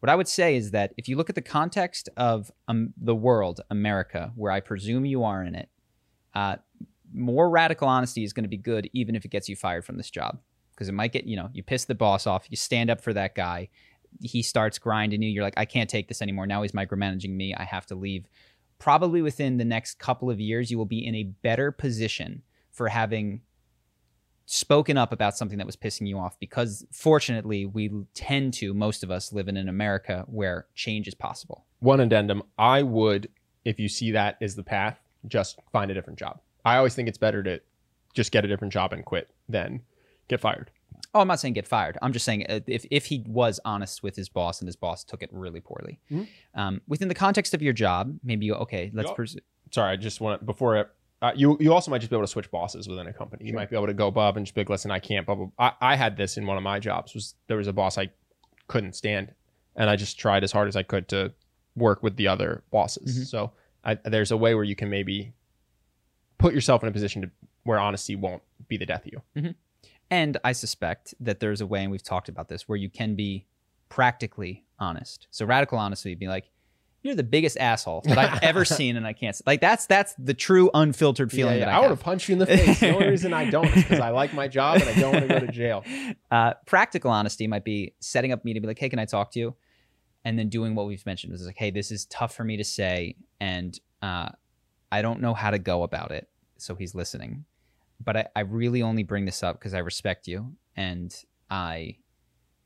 What I would say is that if you look at the context of um, the world, America, where I presume you are in it, uh, more radical honesty is going to be good, even if it gets you fired from this job. Because it might get, you know, you piss the boss off, you stand up for that guy, he starts grinding you. You're like, I can't take this anymore. Now he's micromanaging me. I have to leave. Probably within the next couple of years, you will be in a better position for having spoken up about something that was pissing you off because fortunately we tend to most of us live in an america where change is possible One addendum I would, if you see that as the path, just find a different job. I always think it's better to just get a different job and quit than get fired. oh i'm not saying get fired i'm just saying uh, if, if he was honest with his boss and his boss took it really poorly Mhm. um, within the context of your job maybe you okay let's Yup. pursue sorry, I just want before it, uh, you you also might just be able to switch bosses within a company. You Sure. might be able to go above and just be like, listen, I can't. Blah, blah. I, I had this in one of my jobs. Was there was a boss I couldn't stand, and I just tried as hard as I could to work with the other bosses. Mhm. So I, there's a way where you can maybe put yourself in a position to where honesty won't be the death of you. And I suspect that there's a way, and we've talked about this, where you can be practically honest. So radical honesty would be like, you're the biggest asshole that I've ever seen, and I can't. Like that's that's the true unfiltered feeling Yeah, yeah. that I, I want have. to punch you in the face. The only reason I don't is because I like my job and I don't want to go to jail. Uh, practical honesty might be setting up a meeting, be like, hey, can I talk to you? And then doing what we've mentioned is like, hey, this is tough for me to say, and uh, I don't know how to go about it. So he's listening, but I, I really only bring this up because I respect you, and I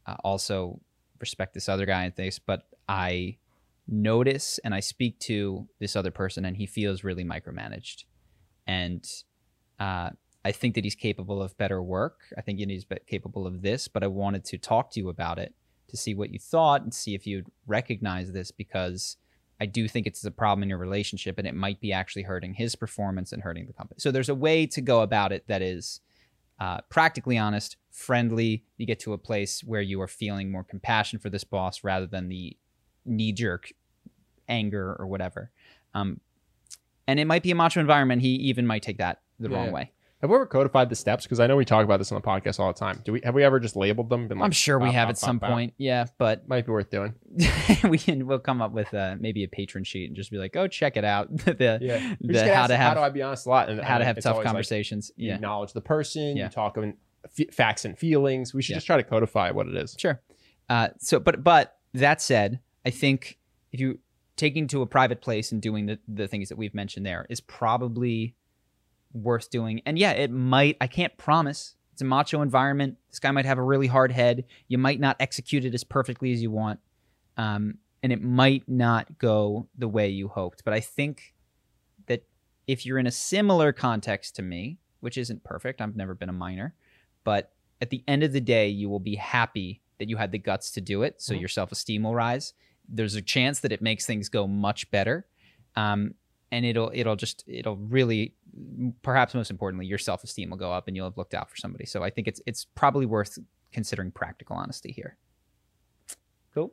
uh, also respect this other guy and things. But I notice and I speak to this other person, and he feels really micromanaged, and uh, I think that he's capable of better work. I think he's capable of this, but I wanted to talk to you about it to see what you thought and see if you'd recognize this because I do think it's a problem in your relationship and it might be actually hurting his performance and hurting the company. So there's a way to go about it that is uh, practically honest, friendly. You get to a place where you are feeling more compassion for this boss rather than the knee jerk anger or whatever. Um, and it might be a macho environment. He even might take that the Yeah. wrong way. Have we ever codified the steps? Because I know we talk about this on the podcast all the time. Do we? Have we ever just labeled them? Been like, I'm sure we bop, have bop, at some bop, bop? point. Yeah, but Might be worth doing. we can we'll come up with uh, maybe a Patreon sheet and just be like, go check it out. the Yeah. The how to how do I be honest a lot? And how to have tough like, conversations. you yeah, acknowledge the person. Yeah. You talk in f- facts and feelings. We should Yeah. just try to codify what it is. Sure. Uh, so, but but that said, I think if you taking to a private place and doing the the things that we've mentioned there is probably worth doing. And yeah, it might. I can't promise. It's a macho environment. This guy might have a really hard head. You might not execute it as perfectly as you want, um, and it might not go the way you hoped. But I think that if you're in a similar context to me, which isn't perfect, I've never been a miner, but at the end of the day, you will be happy that you had the guts to do it. So Mhm. your self esteem will rise. There's a chance that it makes things go much better. Um, and it'll it'll just it'll really perhaps most importantly your self-esteem will go up and you'll have looked out for somebody so i think it's it's probably worth considering practical honesty here cool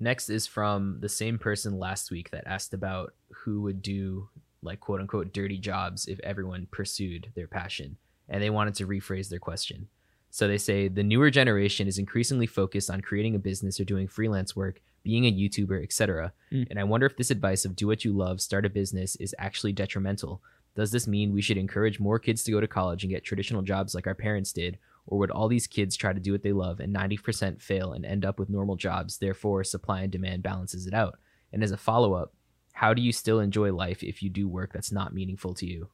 Next is from the same person last week that asked about who would do like quote unquote dirty jobs if everyone pursued their passion. And they wanted to rephrase their question. So they say the newer generation is increasingly focused on creating a business or doing freelance work, being a YouTuber, etc. Mm. And I wonder if this advice of do what you love, start a business is actually detrimental. Does this mean we should encourage more kids to go to college and get traditional jobs like our parents did? Or would all these kids try to do what they love and 90% fail and end up with normal jobs? Therefore, supply and demand balances it out. And as a follow up, how do you still enjoy life if you do work that's not meaningful to you?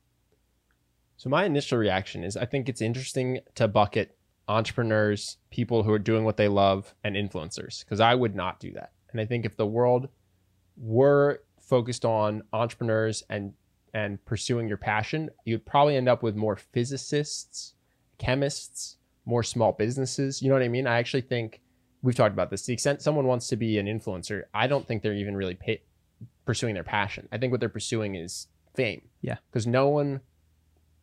So my initial reaction is I think it's interesting to bucket entrepreneurs, people who are doing what they love, and influencers because I would not do that. And I think if the world were focused on entrepreneurs and and pursuing your passion, you'd probably end up with more physicists, chemists, more small businesses. You know what I mean? I actually think we've talked about this. To the extent someone wants to be an influencer, I don't think they're even really pay, pursuing their passion. I think what they're pursuing is fame. Yeah. Because no one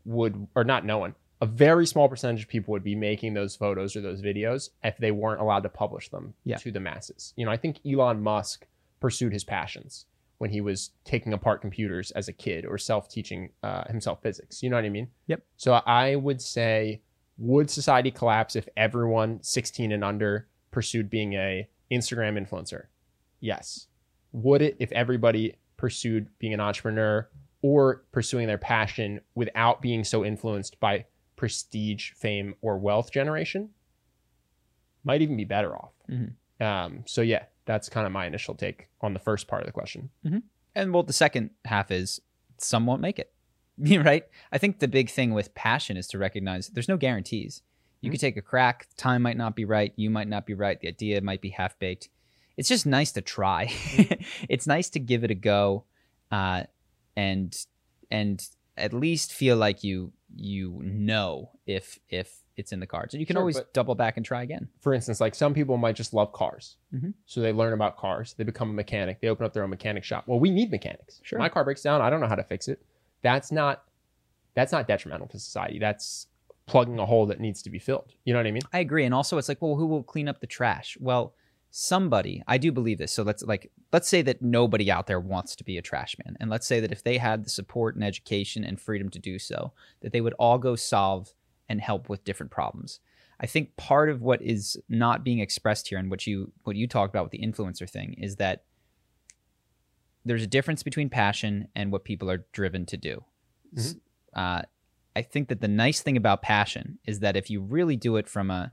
would, or not no one, a very small percentage of people would be making those photos or those videos if they weren't allowed to publish them Yeah. to the masses. You know, I think Elon Musk pursued his passions when he was taking apart computers as a kid or self-teaching uh, himself physics. You know what I mean? Yep. So I would say, would society collapse if everyone 16 and under pursued being a Instagram influencer? Yes. Would it if everybody pursued being an entrepreneur or pursuing their passion without being so influenced by prestige, fame, or wealth generation? Might even be better off. Mhm. Um, so yeah, that's kind of my initial take on the first part of the question. and well the second half is some won't make it right i think the big thing with passion is to recognize there's no guarantees you could take a crack time might not be right you might not be right the idea might be half baked it's just nice to try it's nice to give it a go uh, and and at least feel like you you know if if it's in the cards and you can Sure, always double back and try again For instance, like some people might just love cars. Mhm. So they learn about cars. They become a mechanic. They open up their own mechanic shop. Well, we need mechanics. Sure. My car breaks down. I don't know how to fix it. That's not that's not detrimental to society. That's plugging a hole that needs to be filled. You know what I mean? I agree. And also it's like, well, who will clean up the trash? Well, somebody, I do believe this. So let's like let's say that nobody out there wants to be a trash man. And let's say that if they had the support and education and freedom to do so, that they would all go solve and help with different problems. I think part of what is not being expressed here and what you what you talked about with the influencer thing is that there's a difference between passion and what people are driven to do. S- Uh, I think that the nice thing about passion is that if you really do it from a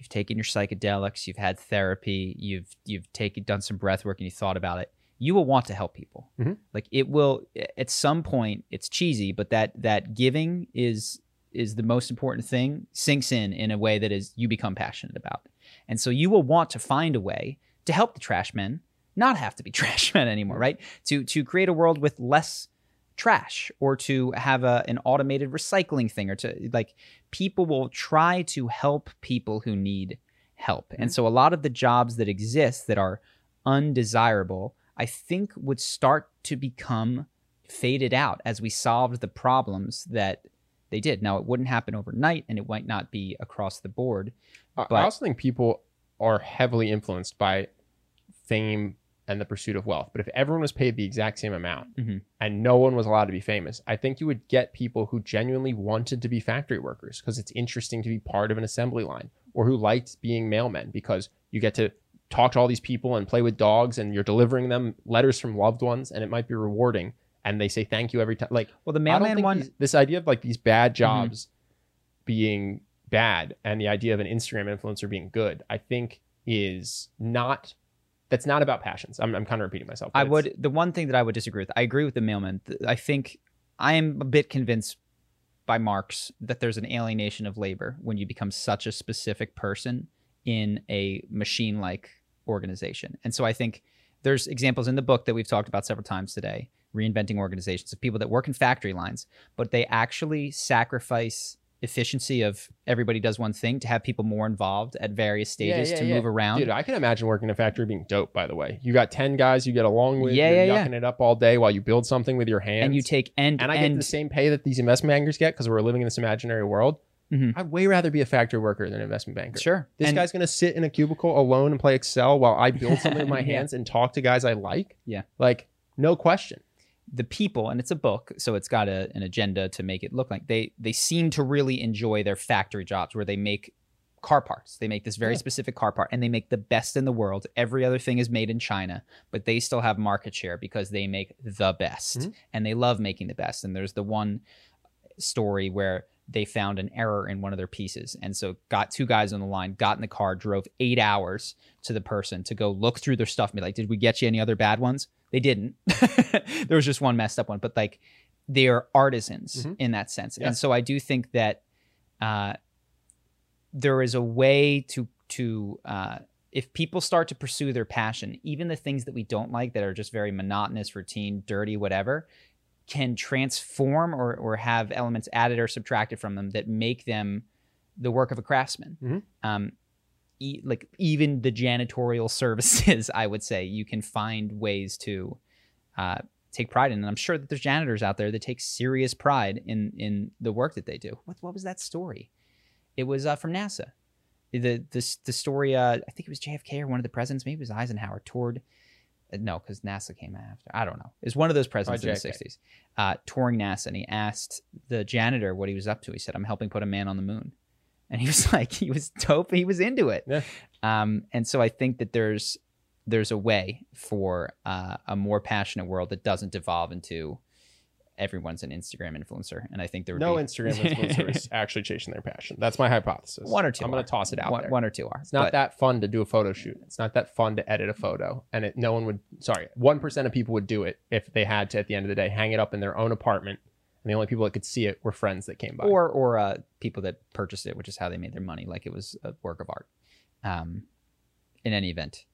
you've taken your psychedelics, you've had therapy, you've you've taken done some breath work and you thought about it, you will want to help people. Mhm. Like it will at some point it's cheesy, but that that giving is is the most important thing sinks in in a way that is you become passionate about. And so you will want to find a way to help the trash men not have to be trash men anymore, right? To to create a world with less trash or to have a, an automated recycling thing or to like people will try to help people who need help. And mm-hmm. so a lot of the jobs that exist that are undesirable, I think would start to become faded out as we solved the problems that they did. Now, it wouldn't happen overnight and it might not be across the board. I- But- I also think people are heavily influenced by fame and the pursuit of wealth. But if everyone was paid the exact same amount Mhm. and no one was allowed to be famous, I think you would get people who genuinely wanted to be factory workers because it's interesting to be part of an assembly line or who liked being mailmen because you get to talk to all these people and play with dogs and you're delivering them letters from loved ones and it might be rewarding and they say thank you every time like Well, the mailman one, these- this idea of like these bad jobs being bad and the idea of an Instagram influencer being good, I think is not that's not about passions. I'm, I'm kind of repeating myself. I would the one thing that I would disagree with. I agree with the mailman. I think I am a bit convinced by Marx that there's an alienation of labor when you become such a specific person in a machine-like organization. And so I think there's examples in the book that we've talked about several times today, reinventing organizations of people that work in factory lines, but they actually sacrifice efficiency of everybody does one thing to have people more involved at various stages yeah, to yeah. move around. Dude, I can imagine working in a factory being dope. By the way, you got ten guys you get along with. Yeah, you're yeah, yeah. yucking it up all day while you build something with your hands. and you take end and I end get the same pay that these investment bankers get because we're living in this imaginary world. Mhm. I'd way rather be a factory worker than an investment banker. Sure. This And- guy's gonna sit in a cubicle alone and play Excel while I build something with my Yeah. hands and talk to guys I like. Yeah. Like, no question. The people and it's a book so it's got a, an agenda to make it look like they they seem to really enjoy their factory jobs where they make car parts they make this very Yeah. specific car part and they make the best in the world every other thing is made in china but they still have market share because they make the best Mhm. and they love making the best and there's the one story where they found an error in one of their pieces and so got two guys on the line got in the car drove eight hours to the person to go look through their stuff and be like did we get you any other bad ones they didn't there was just one messed up one but like they are artisans Mhm. in that sense Yeah. and so i do think that uh, there is a way to to uh, if people start to pursue their passion even the things that we don't like that are just very monotonous routine dirty whatever can transform or, or have elements added or subtracted from them that make them the work of a craftsman. Mhm. um, e- like even the janitorial services i would say you can find ways to uh, take pride in. And i'm sure that there's janitors out there that take serious pride in in the work that they do. What, what was that story? It was uh, from nasa. The this the story uh, i think it was jfk or one of the presidents maybe it was eisenhower toured no because nasa came after i don't know. It was one of those presidents in the 60s uh, touring nasa and he asked the janitor what he was up to. He said i'm helping put a man on the moon. And he was like he was dope he was into it. Yeah. um, and so i think that there's there's a way for uh, a more passionate world that doesn't devolve into everyone's an instagram influencer and i think there would No be Instagram influencer is actually chasing their passion. That's my hypothesis. one or two I'm going to toss it out one, there. one or two are It's not but- that fun to do a photo shoot. It's not that fun to edit a photo. And it, no one would, sorry, 1% of people would do it if they had to, at the end of the day, hang it up in their own apartment. And the only people that could see it were friends that came by. or or uh, people that purchased it, which is how they made their money, like it was a work of art. Um, in any event,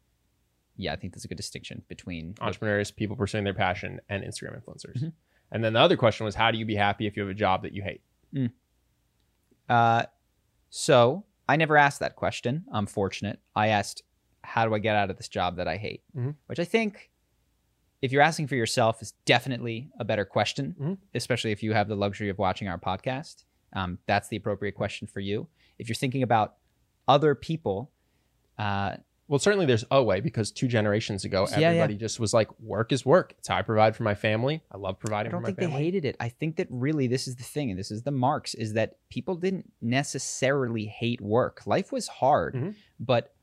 yeah, I think there's a good distinction between entrepreneurs, people pursuing their passion, and Instagram influencers. Mhm. And then the other question was, how do you be happy if you have a job that you hate? Uh, so I never asked that question. I'm fortunate. I asked, how do I get out of this job that I hate? Mhm. Which I think, if you're asking for yourself, is definitely a better question, Mhm. especially if you have the luxury of watching our podcast. Um, that's the appropriate question for you. If you're thinking about other people, uh, Well, certainly there's a way because two generations ago, Yeah, yeah. everybody just was like, work is work. It's how I provide for my family. I love providing I don't for my think they hated it. I think that really this is the thing, and this is the Marx, is that people didn't necessarily hate work. Life was hard, Mhm. but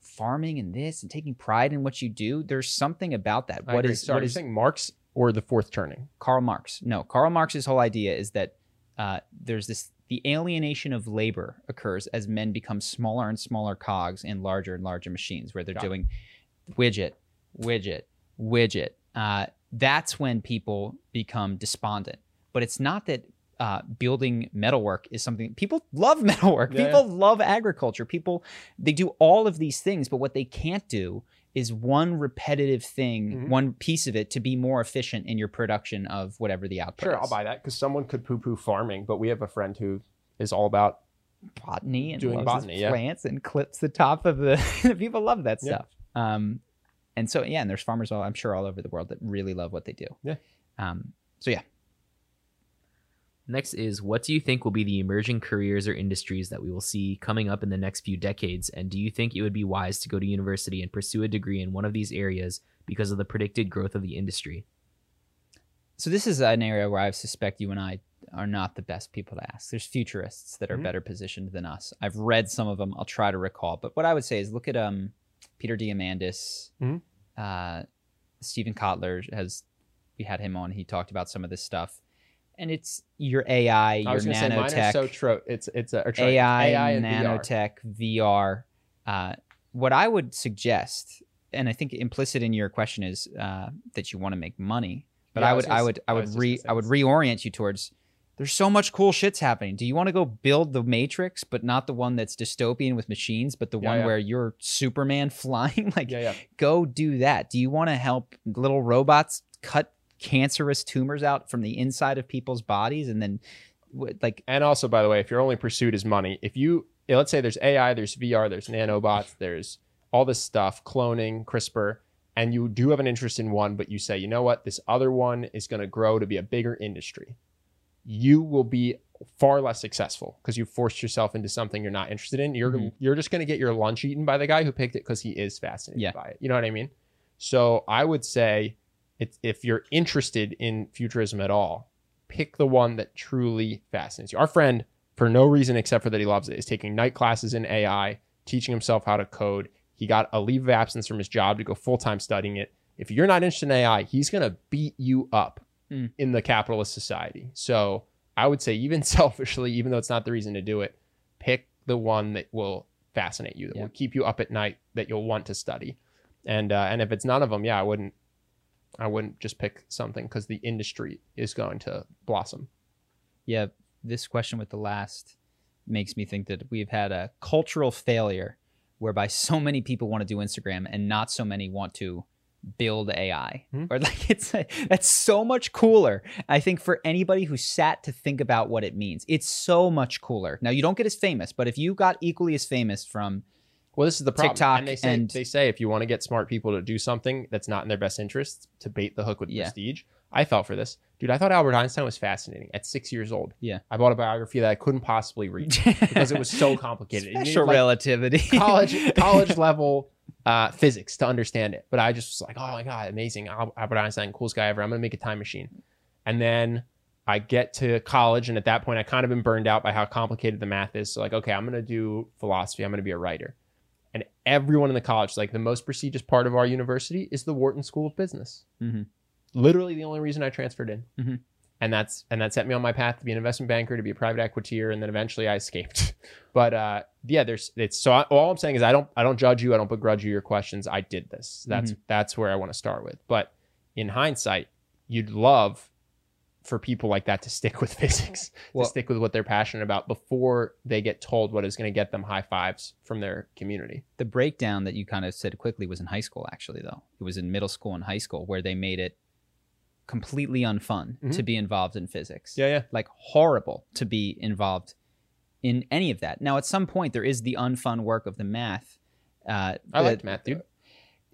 farming and this and taking pride in what you do, there's something about that. I What agree. is Sorry, what is saying Marx or the fourth turning? Karl Marx? No, Karl Marx's whole idea is that uh, there's this the alienation of labor occurs as men become smaller and smaller cogs in larger and larger machines, where they're Got it. doing widget, widget, widget. Uh, that's when people become despondent. But it's not that uh, building metalwork is something people love metalwork. Yeah, people love agriculture. People they do all of these things, but what they can't do is one repetitive thing, Mhm. one piece of it to be more efficient in your production of whatever the output Sure, is. I'll buy that because someone could poo-poo farming, but we have a friend who is all about botany and Doing botany, yeah. plants and clips the top of the people love that Yeah. stuff. Um, and so yeah, and there's farmers all I'm sure all over the world that really love what they do. Yeah. Um, so yeah, Next is what do you think will be the emerging careers or industries that we will see coming up in the next few decades? And do you think it would be wise to go to university and pursue a degree in one of these areas because of the predicted growth of the industry? so this is an area where I suspect you and I are not the best people to ask. There's futurists that are Mhm. better positioned than us. I've read some of them. I'll try to recall, but what I would say is look at um, Peter Diamandis, Mhm. uh, Steven Kotler has. We had him on. He talked about some of this stuff, and it's your AI, I your was going to say mine nanotech. so tro. It's it's a sorry, AI, AI and VR. nanotech, VR. Uh, what I would suggest, and I think implicit in your question is uh, that you want to make money. But Yeah, I I would, I would, I I would re, I would reorient you towards. There's so much cool shit's happening. Do you want to go build the Matrix, but not the one that's dystopian with machines, but the Yeah, one yeah. where you're Superman flying? like, go do that. Do you want to help little robots cut cancerous tumors out from the inside of people's bodies and then, like, And also, by the way, if your only pursuit is money, if you let's say there's AI, there's VR, there's nanobots, there's all this stuff, cloning, CRISPR, and you do have an interest in one, but you say, you know what, this other one is going to grow to be a bigger industry. You will be far less successful because you forced yourself into something you're not interested in. You're Mhm. you're just going to get your lunch eaten by the guy who picked it because he is fascinated Yeah. by it. You know what I mean? So I would say, it's, if you're interested in futurism at all, pick the one that truly fascinates you. Our friend, for no reason except for that he loves it, is taking night classes in AI, teaching himself how to code. He got a leave of absence from his job to go full time studying it. If you're not interested in AI, he's going to beat you up Mm. in the capitalist society. So I would say, even selfishly, even though it's not the reason to do it, pick the one that will fascinate you, that Yeah. will keep you up at night, that you'll want to study. And uh, and if it's none of them, yeah, I wouldn't. I wouldn't just pick something because the industry is going to blossom. yeah, this question with the last makes me think that we've had a cultural failure whereby so many people want to do Instagram and not so many want to build AI. Hmm. Or like it's that's so much cooler. I think for anybody who sat to think about what it means, it's so much cooler. Now you don't get as famous, but if you got equally as famous from Well, this is the problem. TikTok and they say and- they say if you want to get smart people to do something that's not in their best interest to bait the hook with Yeah. prestige. I fell for this, dude. I thought Albert Einstein was fascinating at six years old. Yeah. I bought a biography that I couldn't possibly read because it was so complicated. You needed, special like, relativity. college college level uh, physics to understand it. But I just was like, oh my god, amazing! Al- Albert Einstein, coolest guy ever. I'm gonna make a time machine. And then I get to college, and at that point, I kind of been burned out by how complicated the math is. So like, okay, I'm gonna do philosophy. I'm gonna be a writer. And everyone in the college, like the most prestigious part of our university, is the Wharton School of Business. Mhm. Literally the only reason I transferred in. Mhm. And that's and that set me on my path to be an investment banker, to be a private equityr, and then eventually I escaped. But uh, yeah, there's it's so I, all I'm saying is I don't I don't judge you, I don't begrudge you your questions. I did this. That's Mm-hmm. that's where I want to start with. But in hindsight, you'd love for people like that to stick with physics, Well- to stick with what they're passionate about before they get told what is going to get them high fives from their community. the breakdown that you kind of said quickly was in high school actually though it was in middle school and high school where they made it completely unfun Mhm. to be involved in physics Yeah, yeah. like horrible to be involved in any of that now at some point there is the unfun work of the math uh, I liked math, dude.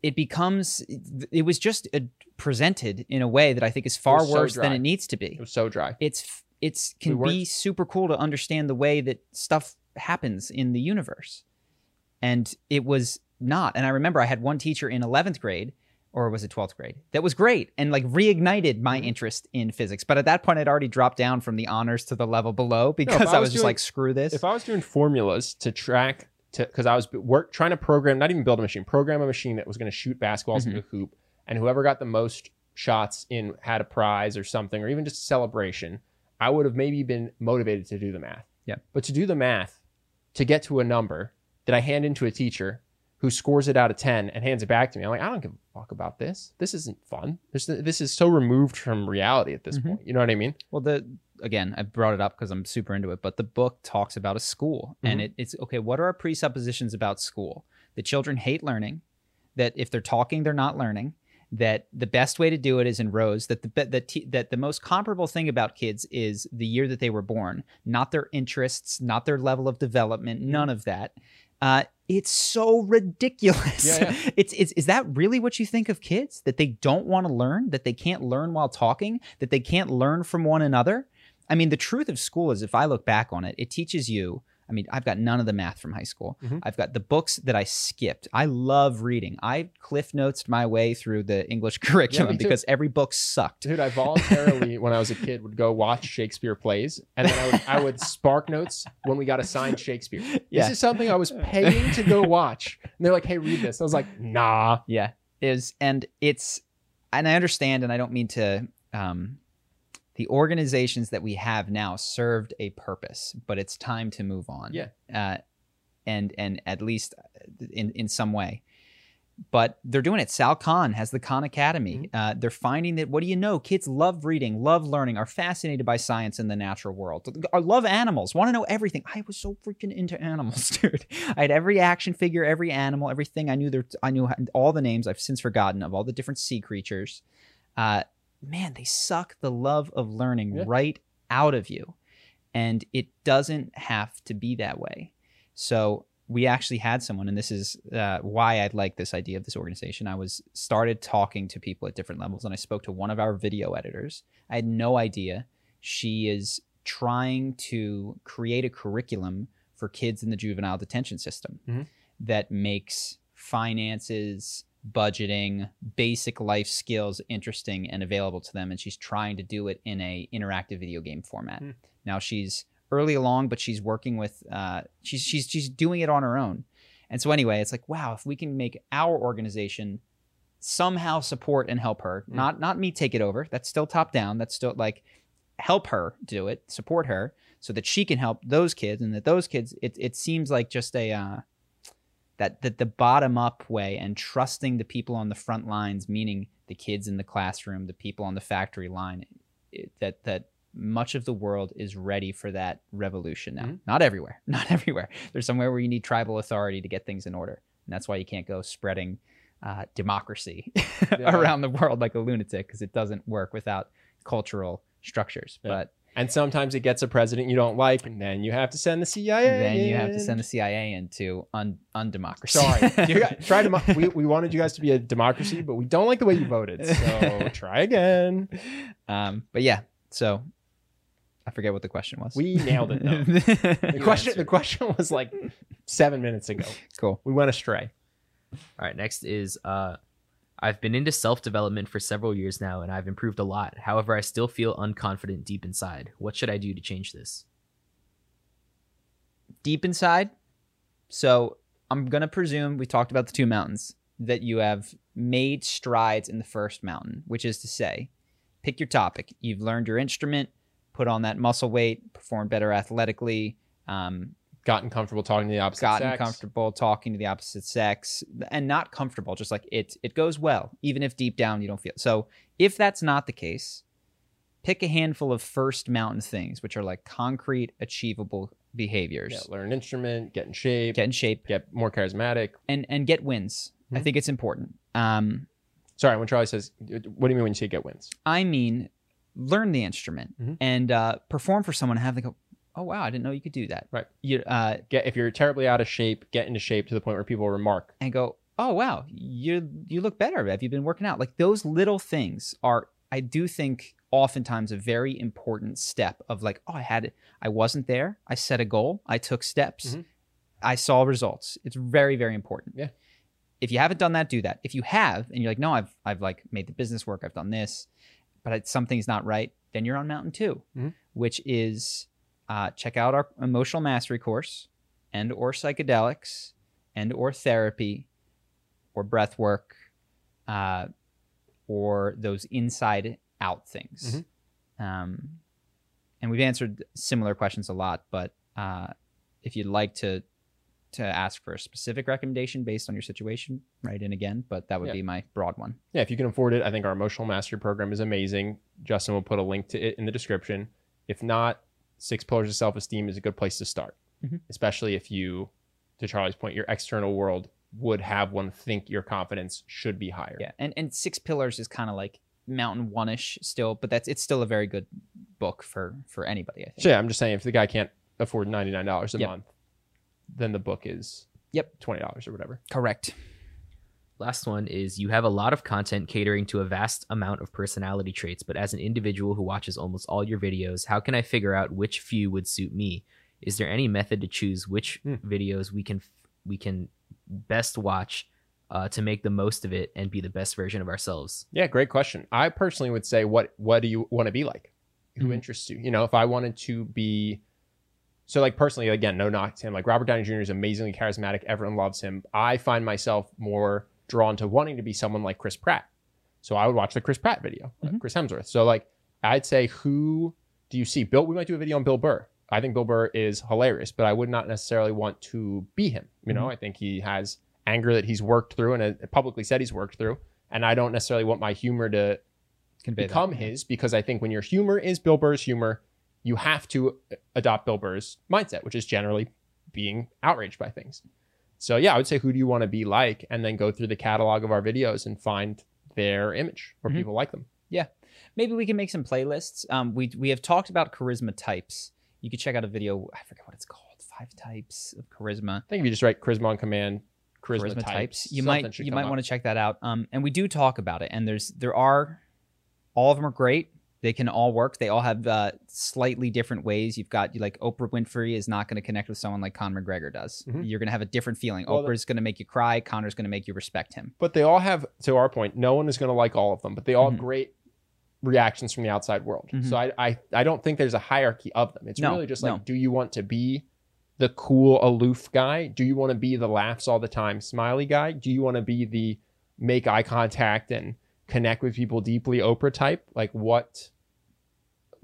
It becomes it was just uh, presented in a way that i think is far was so worse than it needs to be. It was so dry. it's it's can weren't- be super cool to understand the way that stuff happens in the universe. And it was not and i remember i had one teacher in 11th grade or was it 12th grade that was great and like reignited my Mm-hmm. interest in physics. But at that point i'd already dropped down from the honors to the level below because I i was was just like screw this. If I was doing formulas to track because I was work trying to program, not even build a machine, program a machine that was going to shoot basketballs Mm-hmm. into a hoop, and whoever got the most shots in had a prize or something, or even just a celebration, I would have maybe been motivated to do the math. Yeah. But to do the math, to get to a number that I hand into a teacher who scores it out of 10 and hands it back to me, I'm like, I don't give a fuck about this. This isn't fun. This, this is so removed from reality at this Mhm. point. You know what I mean? Well, the again, I brought it up because I'm super into it, but the book talks about a school, and Mhm. it, it's okay. What are our presuppositions about school? The children hate learning. that if they're talking, they're not learning. That the best way to do it is in rows. That the that t- that the most comparable thing about kids is the year that they were born, not their interests, not their level of development, none of that. Uh, it's so ridiculous. Yeah, yeah. It's, it's is that really what you think of kids? That they don't want to learn, that they can't learn while talking, that they can't learn from one another? I mean, the truth of school is if I look back on it, it teaches you. I mean, I've got none of the math from high school. Mhm. I've got the books that I skipped. I love reading. I cliff notes my way through the English curriculum too. because every book sucked. Dude, I voluntarily, when I was a kid, would go watch Shakespeare plays, and then I would, I would spark notes when we got assigned Shakespeare. Yeah. This is something I was paying to go watch, and they're like, "Hey, read this." I was like, "Nah." Yeah, is and it's and I understand, and I don't mean to. Um, the organizations that we have now served a purpose, but it's time to move on. Yeah. uh, and and at least in in some way. But they're doing it. Sal Khan has the Khan Academy. Uh, they're finding that what do you know? Kids love reading, love learning, are fascinated by science and the natural world. I love animals, want to know everything. I was so freaking into animals, dude. I had every action figure, every animal, everything. I knew there. I knew all the names. I've since forgotten of all the different sea creatures. Uh, man, they suck the love of learning Yeah. right out of you, and it doesn't have to be that way. So we actually had someone, and this is uh, why I like this idea of this organization. I was started talking to people at different levels, and I spoke to one of our video editors. I had no idea she is trying to create a curriculum for kids in the juvenile detention system Mhm. that makes finances, budgeting, basic life skills interesting and available to them. And she's trying to do it in a interactive video game format. Hmm. Now she's early along, but she's working with uh, she's she's she's doing it on her own. And so anyway, it's like wow, if we can make our organization somehow support and help her, Mm. not not me take it over. That's still top down. That's still like help her do it, support her, so that she can help those kids, and that those kids. It it seems like just a uh, that that the bottom up way and trusting the people on the front lines, meaning the kids in the classroom, the people on the factory line, it, that that much of the world is ready for that revolution now. Mhm. Not everywhere, not everywhere. There's somewhere where you need tribal authority to get things in order, and that's why you can't go spreading uh, democracy Yeah. around the world like a lunatic because it doesn't work without cultural structures. Yeah. But And sometimes it gets a president you don't like, and then you have to send the CIA. And then you have to send the CIA into un- undemocracy. Sorry, you guys, try to. We, we wanted you guys to be a democracy, but we don't like the way you voted. So try again. um, but yeah, so I forget what the question was. We nailed it, though. The question. The question was like seven minutes ago. cool. We went astray. All right, next is uh I've been into self-development for several years now and I've improved a lot. However, I still feel unconfident deep inside. What should I do to change this? Deep inside. So I'm gonna presume we talked about the two mountains that you have made strides in the first mountain, which is to say, pick your topic. You've learned your instrument, put on that muscle weight, perform better athletically, um, Gotten comfortable talking to the opposite gotten sex. comfortable talking to the opposite sex and not comfortable just like it it goes well even if deep down you don't feel so if that's not the case pick a handful of first mountain things which are like concrete achievable behaviors Yeah, learn an instrument, get in shape, get in shape get more charismatic. and and get wins i Mhm. think it's important um Sorry, when Charlie says, "What do you mean when you say get wins?" i mean learn the instrument Mhm. and uh perform for someone and have them go oh wow i didn't know you could do that Right. you uh Get if you're terribly out of shape, get into shape to the point where people remark. and go, "Oh wow, you you look better. Have you been working out?" Like those little things are, I do think, oftentimes a very important step of like, "Oh, I had it. I wasn't there. I set a goal. I took steps. Mhm. I saw results." It's very very important. Yeah. If you haven't done that, do that. If you have, and you're like, "No, I've I've like made the business work. I've done this, but something's not right," then you're on mountain 2 Mhm. which is uh, check out our emotional mastery course and or psychedelics and or therapy or breath work uh, or those inside out things um, and we've answered similar questions a lot but uh, if you'd like to to ask for a specific recommendation based on your situation write in again but that would Yeah. be my broad one Yeah, if you can afford it, I think our emotional mastery program is amazing. Justin will put a link to it in the description. If not, Six Pillars of Self Esteem is a good place to start, Mhm. especially if you, to Charlie's point, your external world would have one think your confidence should be higher. Yeah, and and Six Pillars is kind of like Mountain One ish still, but that's it's still a very good book for for anybody. I think. So yeah, I'm just saying if the guy can't afford ninety nine dollars a Yep. month, then the book is Yep. twenty dollars or whatever. Correct. Last one is you have a lot of content catering to a vast amount of personality traits, but as an individual who watches almost all your videos, how can I figure out which few would suit me? Is there any method to choose which Hmm. videos we can we can best watch uh, to make the most of it and be the best version of ourselves? Yeah, great question. I personally would say, what what do you want to be like? Who Mhm. interests you? You know, if I wanted to be, so like personally, again, no knock to him. Like Robert Downey Jr. is amazingly charismatic. Everyone loves him. I find myself more drawn to wanting to be someone like Chris Pratt. So I would watch the Chris Pratt video, uh, Mhm. Chris Hemsworth. So like, I'd say, who do you see? Bill. We might do a video on Bill Burr. I think Bill Burr is hilarious, but I would not necessarily want to be him. You know, I think he has anger that he's worked through and uh, publicly said he's worked through. And I don't necessarily want my humor to Convey become that. his because I think when your humor is Bill Burr's humor, you have to adopt Bill Burr's mindset, which is generally being outraged by things. So yeah, I would say who do you want to be like, and then go through the catalog of our videos and find their image where Mhm. people like them. Yeah, maybe we can make some playlists. Um, we we have talked about charisma types. You could check out a video. I forget what it's called. Five types of charisma. I think if you just write charisma on command, charisma, charisma, types, types. You might you might up. want to check that out. Um, and we do talk about it. And there's there are all of them are great. They can all work. They all have uh, slightly different ways. You've got like Oprah Winfrey is not going to connect with someone like Conor McGregor does. Mhm. You're going to have a different feeling. Well, Oprah's going to make you cry. Conor's going to make you respect him. But they all have, to our point, no one is going to like all of them, but they all Mhm. have great reactions from the outside world. Mhm. So I, I, I don't think there's a hierarchy of them. It's No, really just like, no. do you want to be the cool, aloof guy? Do you want to be the laughs all the time, smiley guy? Do you want to be the make eye contact and connect with people deeply Oprah type? Like what,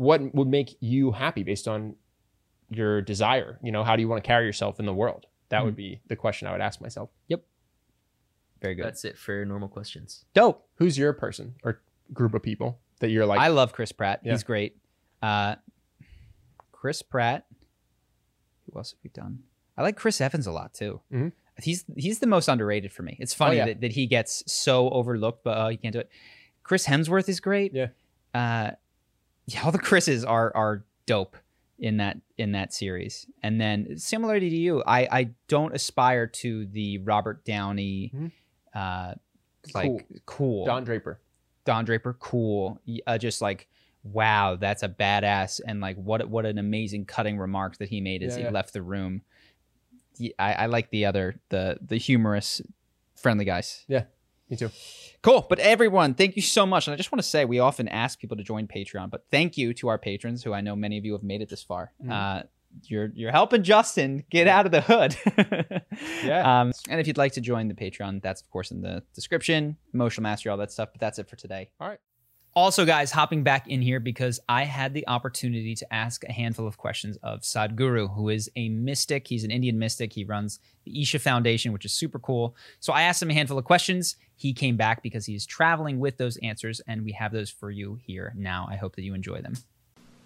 what would make you happy based on your desire? You know, how do you want to carry yourself in the world? That would be the question I would ask myself. Yep. Very good. That's it for normal questions. Dope. Who's your person or group of people that you're like? I love Chris Pratt. Yeah. He's great. Uh, Chris Pratt. Who else have we done? I like Chris Evans a lot too. Mhm. He's he's the most underrated for me. It's funny yeah. that, that he gets so overlooked, but uh, he can't do it. Chris Hemsworth is great. Yeah. Uh, yeah, all the Chris's are are dope in that in that series. And then similarly to you, I I don't aspire to the Robert Downey, Mhm. uh, like Cool. cool Don Draper. Don Draper, cool. Uh, just like, wow, that's a badass, and like, what what an amazing cutting remark that he made as Yeah, he yeah. left the room. I like the other, the the humorous, friendly guys. Me too. Cool. But everyone, thank you so much. And I just want to say, we often ask people to join Patreon, but thank you to our patrons, who I know many of you have made it this far. Mhm. Uh, you're you're helping Justin get out of the hood. Yeah. Um, and if you'd like to join the Patreon, that's of course in the description, emotional mastery, all that stuff. But that's it for today. All right. Also, guys, hopping back in here because I had the opportunity to ask a handful of questions of Sadhguru, who is a mystic. He's an Indian mystic. He runs the Isha Foundation, which is super cool. So I asked him a handful of questions. He came back because he's traveling with those answers, and we have those for you here now. I hope that you enjoy them.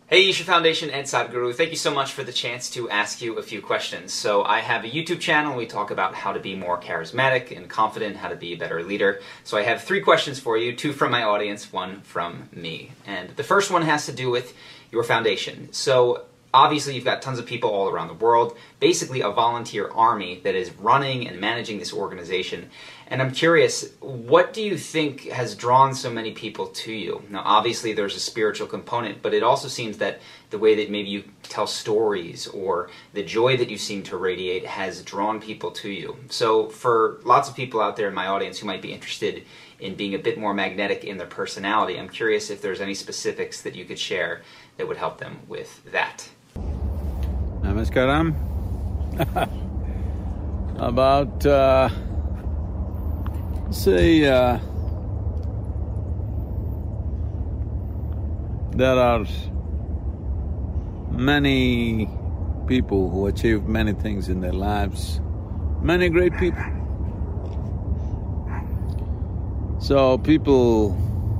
Hey, Isha Foundation and Sadhguru, thank you so much for the chance to ask you a few questions. So, I have a YouTube channel. We talk about how to be more charismatic and confident, how to be a better leader. So, I have three questions for you two from my audience, one from me. And the first one has to do with your foundation. So, obviously, you've got tons of people all around the world, basically a volunteer army that is running and managing this organization. And I'm curious, what do you think has drawn so many people to you? Now, obviously, there's a spiritual component, but it also seems that the way that maybe you tell stories or the joy that you seem to radiate has drawn people to you. So, for lots of people out there in my audience who might be interested in being a bit more magnetic in their personality, I'm curious if there's any specifics that you could share that would help them with that. Namaskaram. About, uh, say, uh, there are many people who achieved many things in their lives, many great people. So people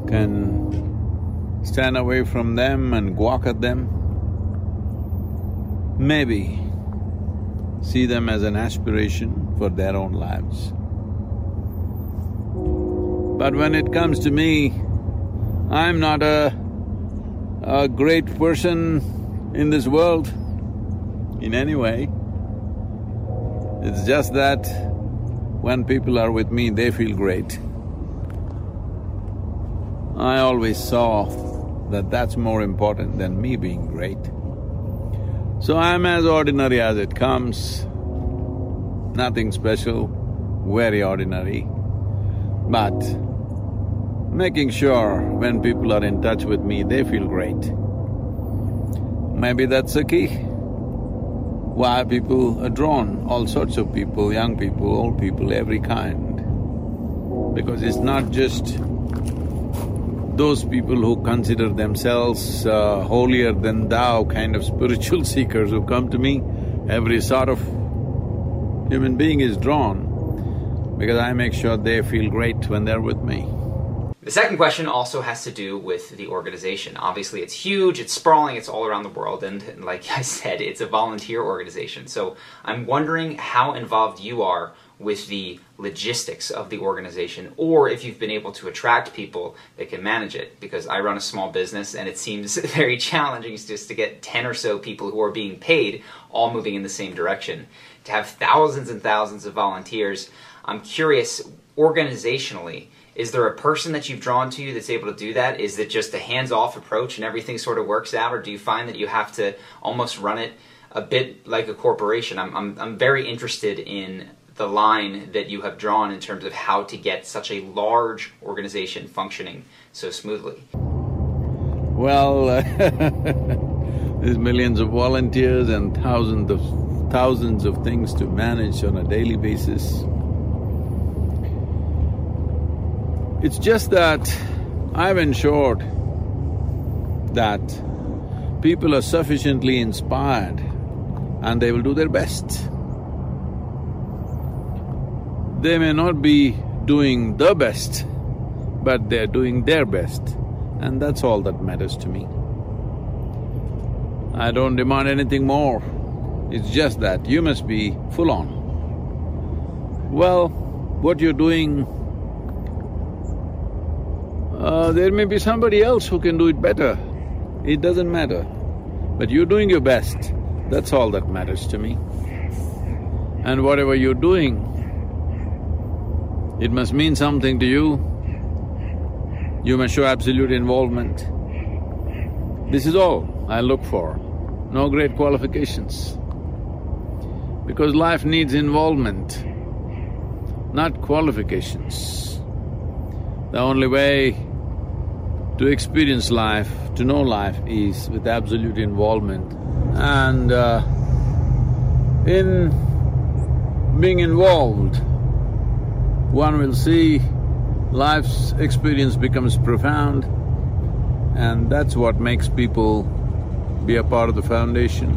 can stand away from them and gawk at them maybe see them as an aspiration for their own lives. But when it comes to me, I'm not a, a great person in this world in any way. It's just that when people are with me, they feel great. I always saw that that's more important than me being great. So I'm as ordinary as it comes, nothing special, very ordinary, but making sure when people are in touch with me, they feel great. Maybe that's the key. Why people are drawn, all sorts of people, young people, old people, every kind. Because it's not just those people who consider themselves uh, holier than thou kind of spiritual seekers who come to me, every sort of human being is drawn because I make sure they feel great when they're with me. The second question also has to do with the organization. Obviously, it's huge, it's sprawling, it's all around the world, and like I said, it's a volunteer organization. So I'm wondering how involved you are with the logistics of the organization or if you've been able to attract people that can manage it. Because I run a small business and it seems very challenging just to get 10 or so people who are being paid all moving in the same direction. To have thousands and thousands of volunteers I'm curious organizationally is there a person that you've drawn to you that's able to do that? Is it just a hands-off approach and everything sort of works out or do you find that you have to almost run it a bit like a corporation? I'm, I'm, I'm very interested in the line that you have drawn in terms of how to get such a large organization functioning so smoothly? Well, uh, there's millions of volunteers and thousands of thousands of things to manage on a daily basis. It's just that I've ensured that people are sufficiently inspired and they will do their best. They may not be doing the best, but they're doing their best, and that's all that matters to me. I don't demand anything more, it's just that you must be full on. Well, what you're doing, uh, there may be somebody else who can do it better. It doesn't matter. But you're doing your best, that's all that matters to me. And whatever you're doing, it must mean something to you. You must show absolute involvement. This is all I look for, no great qualifications. Because life needs involvement, not qualifications. The only way to experience life, to know life is with absolute involvement. And uh, in being involved, one will see life's experience becomes profound and that's what makes people be a part of the foundation.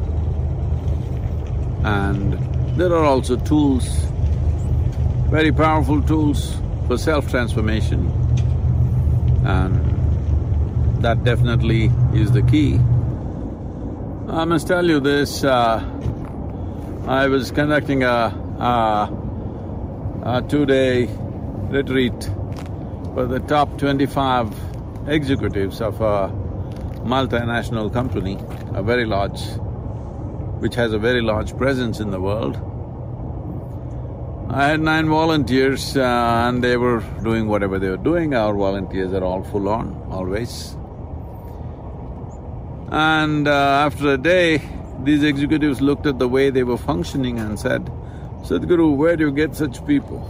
And there are also tools, very powerful tools for self-transformation and that definitely is the key. I must tell you this, uh, I was conducting a, a a two-day retreat for the top twenty-five executives of a multinational company, a very large, which has a very large presence in the world. I had nine volunteers uh, and they were doing whatever they were doing. Our volunteers are all full on, always. And uh, after a day, these executives looked at the way they were functioning and said, Sadhguru, where do you get such people?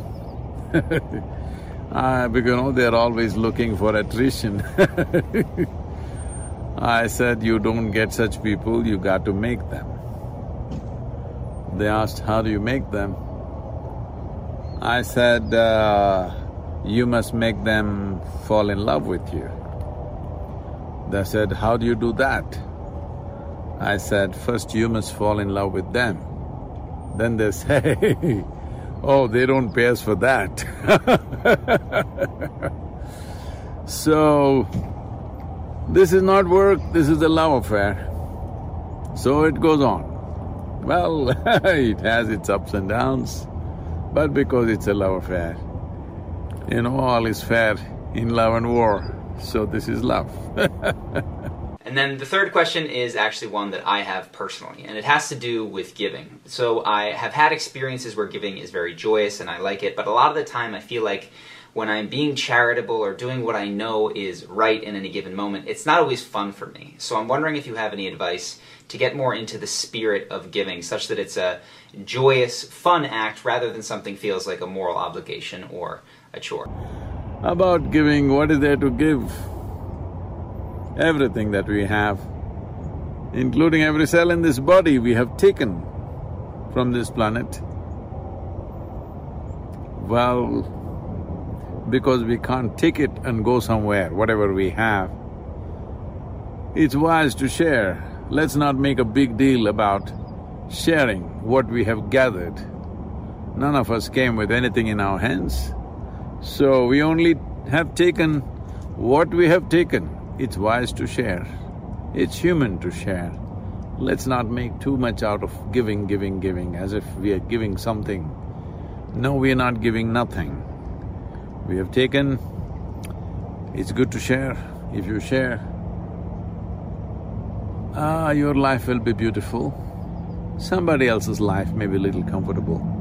uh, because you know, they're always looking for attrition. I said, you don't get such people, you got to make them. They asked, how do you make them? I said, uh, you must make them fall in love with you. They said, how do you do that? I said, first you must fall in love with them. Then they say, oh, they don't pay us for that. so, this is not work, this is a love affair. So it goes on. Well, it has its ups and downs, but because it's a love affair, You know, all is fair in love and war, so this is love. And then the third question is actually one that I have personally, and it has to do with giving. So I have had experiences where giving is very joyous and I like it, but a lot of the time I feel like when I'm being charitable or doing what I know is right in any given moment, it's not always fun for me. So I'm wondering if you have any advice to get more into the spirit of giving, such that it's a joyous, fun act rather than something feels like a moral obligation or a chore. About giving, what is there to give? Everything that we have, including every cell in this body, we have taken from this planet. Well, because we can't take it and go somewhere, whatever we have, it's wise to share. Let's not make a big deal about sharing what we have gathered. None of us came with anything in our hands. So we only have taken what we have taken it's wise to share. It's human to share. Let's not make too much out of giving, giving, giving, as if we are giving something. No, we are not giving nothing. We have taken, it's good to share. If you share, ah, your life will be beautiful. Somebody else's life may be a little comfortable.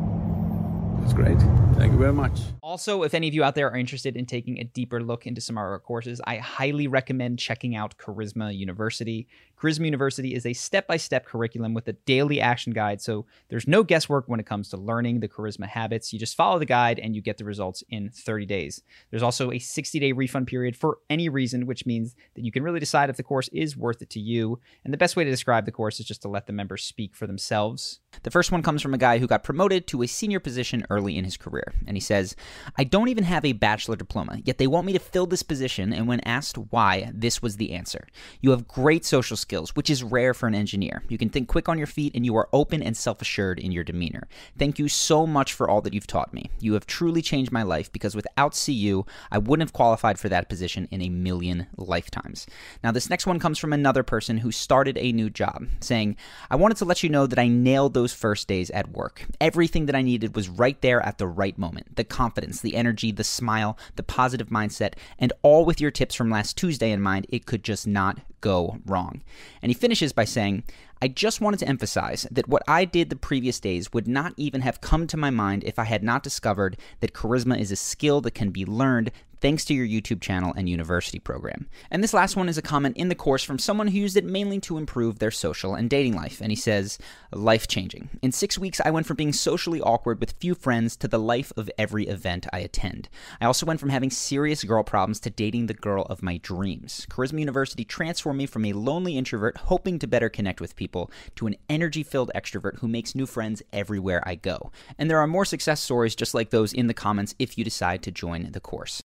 That's great. Thank you very much. Also, if any of you out there are interested in taking a deeper look into some of our courses, I highly recommend checking out Charisma University. Charisma University is a step by step curriculum with a daily action guide, so there's no guesswork when it comes to learning the charisma habits. You just follow the guide and you get the results in 30 days. There's also a 60 day refund period for any reason, which means that you can really decide if the course is worth it to you. And the best way to describe the course is just to let the members speak for themselves. The first one comes from a guy who got promoted to a senior position early in his career, and he says, I don't even have a bachelor diploma, yet they want me to fill this position, and when asked why, this was the answer. You have great social skills, which is rare for an engineer. You can think quick on your feet, and you are open and self assured in your demeanor. Thank you so much for all that you've taught me. You have truly changed my life because without CU, I wouldn't have qualified for that position in a million lifetimes. Now, this next one comes from another person who started a new job, saying, I wanted to let you know that I nailed those first days at work. Everything that I needed was right there at the right moment the confidence, the energy, the smile, the positive mindset, and all with your tips from last Tuesday in mind, it could just not go wrong. And he finishes by saying, I just wanted to emphasize that what I did the previous days would not even have come to my mind if I had not discovered that charisma is a skill that can be learned thanks to your YouTube channel and university program. And this last one is a comment in the course from someone who used it mainly to improve their social and dating life. And he says, life changing. In six weeks, I went from being socially awkward with few friends to the life of every event I attend. I also went from having serious girl problems to dating the girl of my dreams. Charisma University transformed me from a lonely introvert hoping to better connect with people to an energy filled extrovert who makes new friends everywhere I go. And there are more success stories just like those in the comments if you decide to join the course.